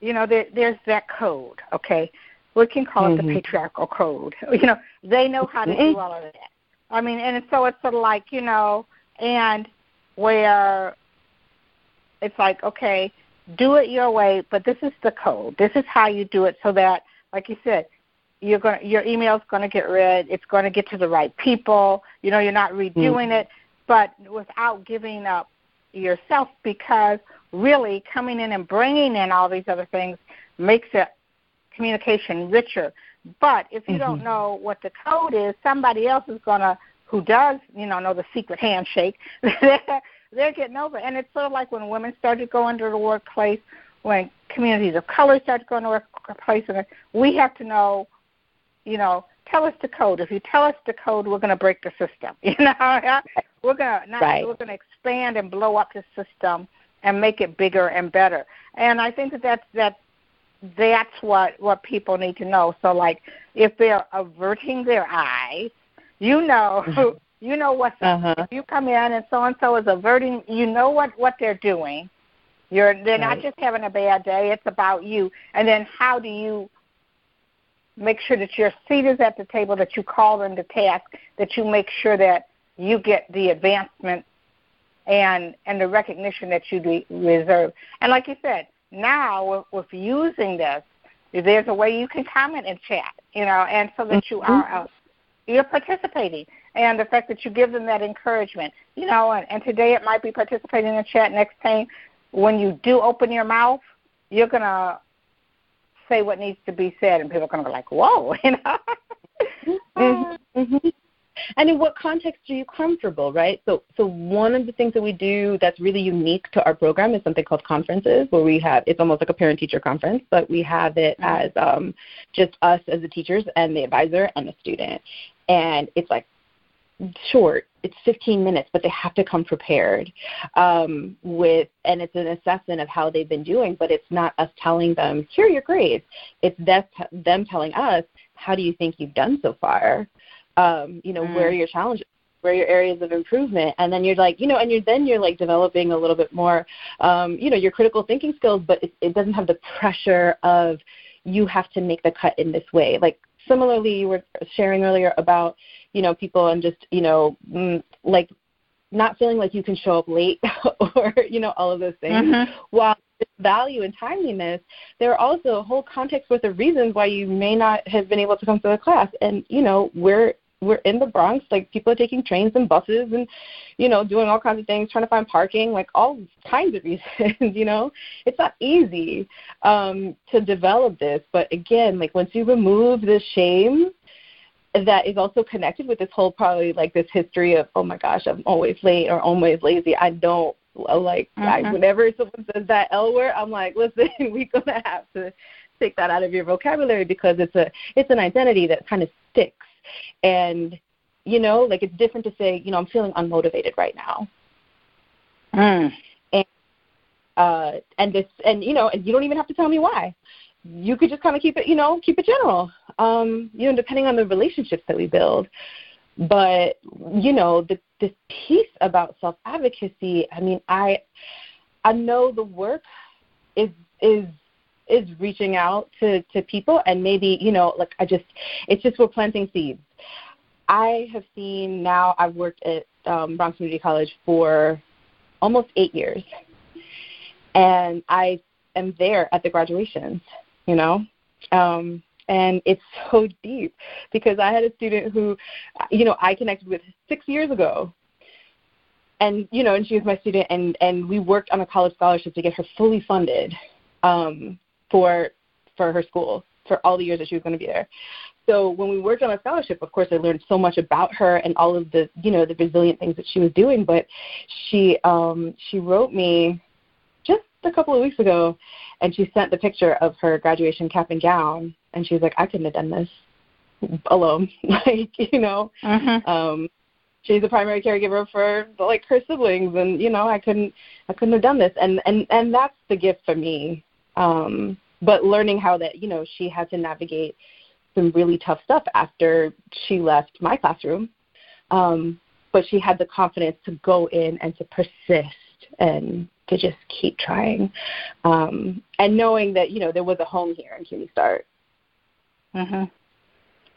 you know there, there's that code, okay. We can call mm-hmm. it the mm-hmm. patriarchal code. You know, they know how to mm-hmm. do all of that. I mean, and so it's sort of like you know and where it's like, okay, do it your way, but this is the code. This is how you do it so that, like you said, you're going your email's going to get read. It's going to get to the right people. You know, you're not redoing mm-hmm. it, but without giving up yourself because really coming in and bringing in all these other things makes it communication richer. But if you mm-hmm. don't know what the code is, somebody else is going to who does, you know, know the secret handshake, they're getting over. And it's sort of like when women started going to the workplace, when communities of color started going to workplace, and we have to know, you know, tell us the code. If you tell us the code, we're going to break the system. You know, we're going to not, right. we're going to expand and blow up the system and make it bigger and better. And I think that that's that that's what what people need to know. So like if they're averting their eyes you know, mm-hmm. you know what's uh-huh. up. If you come in and so and so is averting, you know what what they're doing. You're they're right. not just having a bad day. It's about you. And then how do you make sure that your seat is at the table, that you call them to task, that you make sure that you get the advancement and and the recognition that you deserve. And like you said, now with, with using this, there's a way you can comment and chat, you know, and so that you mm-hmm. are you're participating. And the fact that you give them that encouragement, you know, and, and today it might be participating in the chat. Next time, when you do open your mouth, you're going to say what needs to be said, and people are going to be like, whoa, you know? mm-hmm. mm-hmm. And in what context are you comfortable, right? So, so one of the things that we do that's really unique to our program is something called conferences, where we have it's almost like a parent-teacher conference, but we have it mm-hmm. as um, just us as the teachers and the advisor and the student and it's like short it's 15 minutes but they have to come prepared um, with and it's an assessment of how they've been doing but it's not us telling them here are your grades. It's them telling us how do you think you've done so far? Um, you know mm. where are your challenges where are your areas of improvement and then you're like you know and you're then you're like developing a little bit more um, you know your critical thinking skills but it, it doesn't have the pressure of you have to make the cut in this way. Like similarly, you were sharing earlier about, you know, people and just, you know, mm, like not feeling like you can show up late or, you know, all of those things. Mm-hmm. While value and timeliness, there are also a whole context worth of reasons why you may not have been able to come to the class. And, you know, we're we're in the Bronx, like people are taking trains and buses and, you know, doing all kinds of things, trying to find parking, like all kinds of reasons, you know. It's not easy um to develop this, but again, like once you remove the shame that is also connected with this whole probably like this history of, oh my gosh, I'm always late or always lazy. I don't like mm-hmm. I, whenever someone says that L word, I'm like, listen, we're gonna have to take that out of your vocabulary because it's a it's an identity that kind of sticks and you know like it's different to say you know i'm feeling unmotivated right now mm. and uh and this and you know and you don't even have to tell me why you could just kind of keep it you know keep it general. Um you know depending on the relationships that we build. But you know the this piece about self advocacy i mean i i know the work is is is reaching out to to people and maybe you know like i just it's just we're planting seeds. I have seen now i've worked at um, bronx community college for almost eight years. And i am there at the graduations you know um and it's so deep because i had a student who you know i connected with six years ago and you know and she was my student and and we worked on a college scholarship to get her fully funded um for for her school for all the years that she was going to be there. So when we worked on a scholarship, of course, I learned so much about her and all of the you know the resilient things that she was doing. But she um, she wrote me a couple of weeks ago, and she sent the picture of her graduation cap and gown, and she was like, I couldn't have done this alone, like you know. Mm-hmm. Um, she's a primary caregiver for like her siblings and you know i couldn't i couldn't have done this and and and that's the gift for me um but learning how that you know she had to navigate some really tough stuff after she left my classroom um but she had the confidence to go in and to persist and to just keep trying um and knowing that you know there was a home here in cuny start. Mhm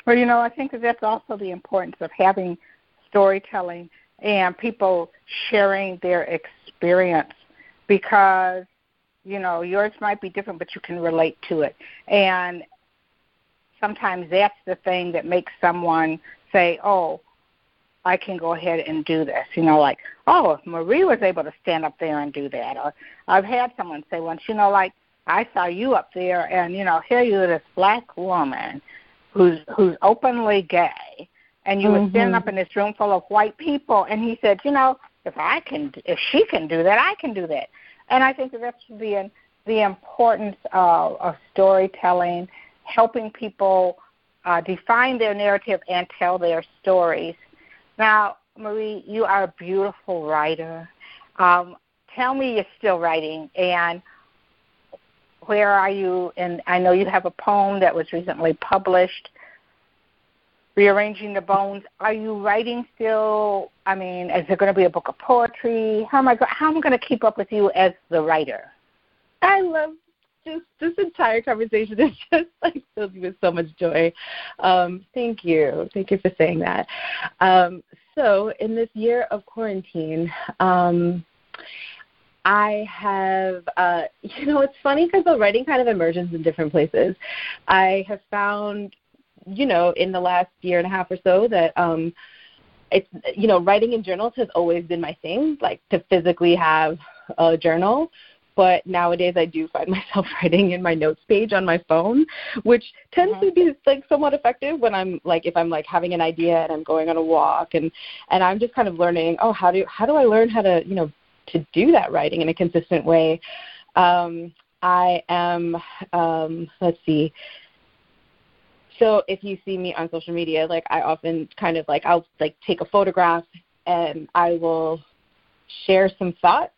well you know i think that that's also the importance of having storytelling and people sharing their experience because you know yours might be different but you can relate to it. And sometimes that's the thing that makes someone say oh i can go ahead and do this. You know like oh if marie was able to stand up there and do that or i've had someone say once you know like i saw you up there and you know here you're this black woman who's who's openly gay and you mm-hmm. were standing up in this room full of white people and he said you know if i can if she can do that i can do that. And i think that that's the the importance of, of storytelling helping people uh, define their narrative and tell their stories now marie you are a beautiful writer um, tell me you're still writing and where are you and i know you have a poem that was recently published rearranging the bones. Are you writing still? I mean, is there going to be a book of poetry? How am I? How am I going to keep up with you as the writer? I love just this entire conversation. is just like filled me with so much joy. Um, thank you, thank you for saying that. Um, so, in this year of quarantine. Um, I have, uh, you know, it's funny because the writing kind of emerges in different places. I have found you know, in the last year and a half or so that um it's you know, writing in journals has always been my thing, like to physically have a journal. But nowadays I do find myself writing in my notes page on my phone, which tends mm-hmm. to be like somewhat effective when I'm like if I'm like having an idea and I'm going on a walk and and I'm just kind of learning, oh, how do how do I learn how to, you know, to do that writing in a consistent way. Um I am um let's see so if you see me on social media like i often kind of like i'll like take a photograph and i will share some thoughts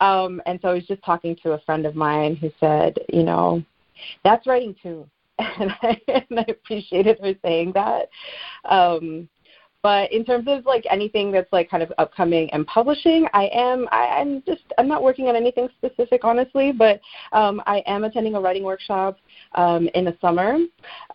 um and so i was just talking to a friend of mine who said you know that's writing too. And i and i appreciated her saying that. Um but in terms of like anything that's like kind of upcoming and publishing i am I, i'm just i'm not working on anything specific honestly but um, i am attending a writing workshop um, in the summer.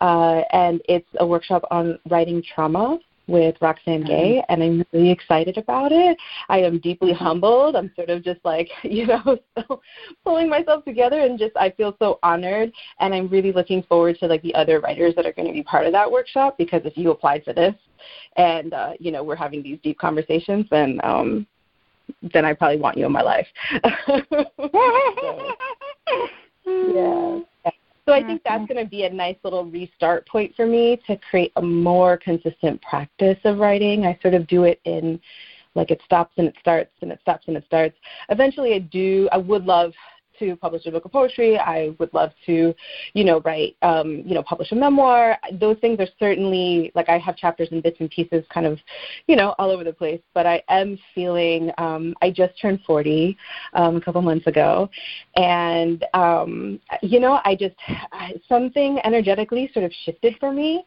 Uh, and it's a workshop on writing trauma with mm-hmm. Gay, and I'm really excited about it. I am deeply humbled. I'm sort of just like, you know, so pulling myself together, and just I feel so honored. And I'm really looking forward to like the other writers that are going to be part of that workshop because if you applied for this, and uh, you know we're having these deep conversations, then um, then I probably want you in my life. so, yeah. So I think that's mm-hmm. going to be a nice little restart point for me to create a more consistent practice of writing. I sort of do it in like it stops and it starts and it stops and it starts. Eventually I do I would love to publish a book of poetry. I would love to, you know, write, um, you know, publish a memoir. Those things are certainly like I have chapters and bits and pieces, kind of, you know, all over the place. But I am feeling. Um, I just turned 40 um, a couple months ago, and um, you know, I just something energetically sort of shifted for me,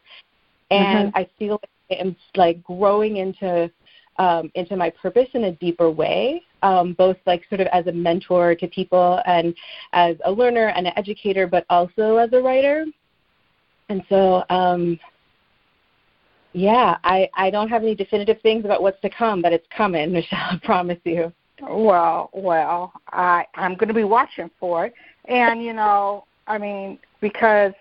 and mm-hmm. I feel like I'm like growing into um, into my purpose in a deeper way, um, both like sort of as a mentor to people and as a learner and an educator, but also as a writer. And so, um, yeah, I, I don't have any definitive things about what's to come, but it's coming, Michelle. I promise you. Well, well, I I'm going to be watching for it, and you know, I mean, because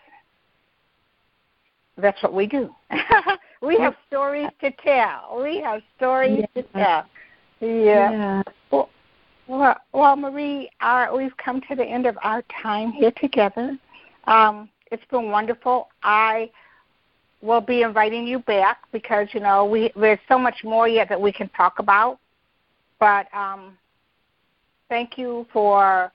that's what we do. we have stories to tell. We have stories yeah. to tell. Yeah. yeah. Well, well, Marie, our, we've come to the end of our time here together. Um, it's been wonderful. I will be inviting you back because you know we there's so much more yet that we can talk about. But um, thank you for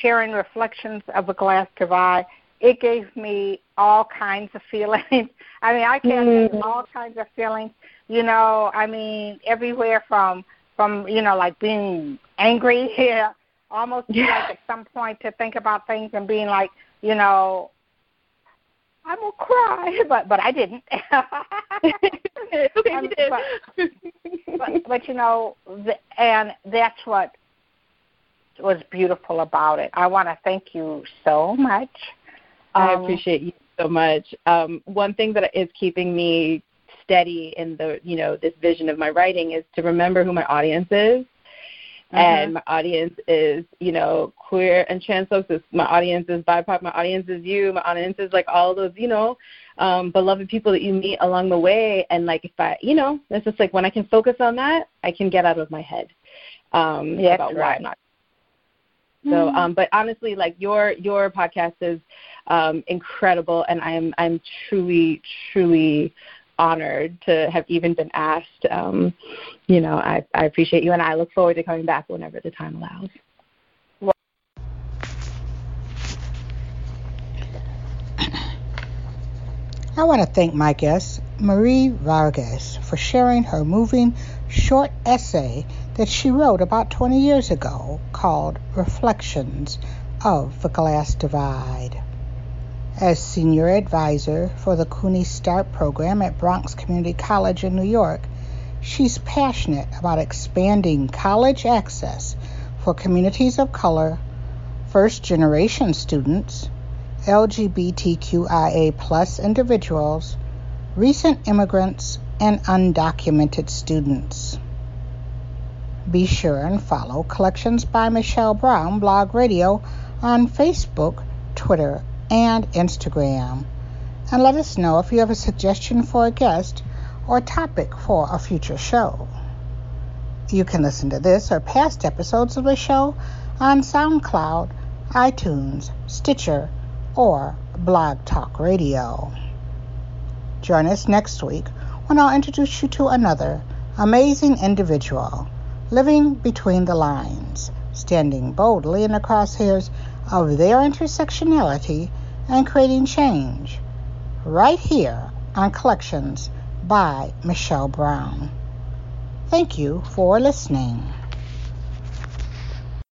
sharing reflections of a glass divide it gave me all kinds of feelings. I mean, I can mm. all kinds of feelings. You know, I mean, everywhere from from you know like being angry here, almost yeah. like at some point to think about things and being like, you know, I'm gonna cry, but but I didn't. okay, um, you did. But, but, but you know, the, and that's what was beautiful about it. I want to thank you so much. I um, appreciate you so much. Um, one thing that is keeping me steady in the you know this vision of my writing is to remember who my audience is. Mm-hmm. And my audience is, you know, queer and trans folks. My audience is BIPOC. My audience is you. My audience is like all those, you know, um, beloved people that you meet along the way. And like if I, you know, it's just like when I can focus on that, I can get out of my head um, yeah, about right. why I'm not so, mm-hmm. um, but honestly, like your your podcast is um, incredible, and I'm I'm truly truly honored to have even been asked. Um, you know, I I appreciate you, and I look forward to coming back whenever the time allows. I want to thank my guest, Marie Varghese, for sharing her moving short essay that she wrote about 20 years ago called Reflections of the Glass Divide. As senior advisor for the CUNY START program at Bronx Community College in New York, she's passionate about expanding college access for communities of color, first generation students, LGBTQIA individuals, recent immigrants, and undocumented students. Be sure and follow Collections by Michelle Brown Blog Radio on Facebook, Twitter, and Instagram. And let us know if you have a suggestion for a guest or topic for a future show. You can listen to this or past episodes of the show on SoundCloud, iTunes, Stitcher, or Blog Talk Radio. Join us next week when I'll introduce you to another amazing individual living between the lines, standing boldly in the crosshairs of their intersectionality and creating change, right here on Collections by Michelle Brown. Thank you for listening.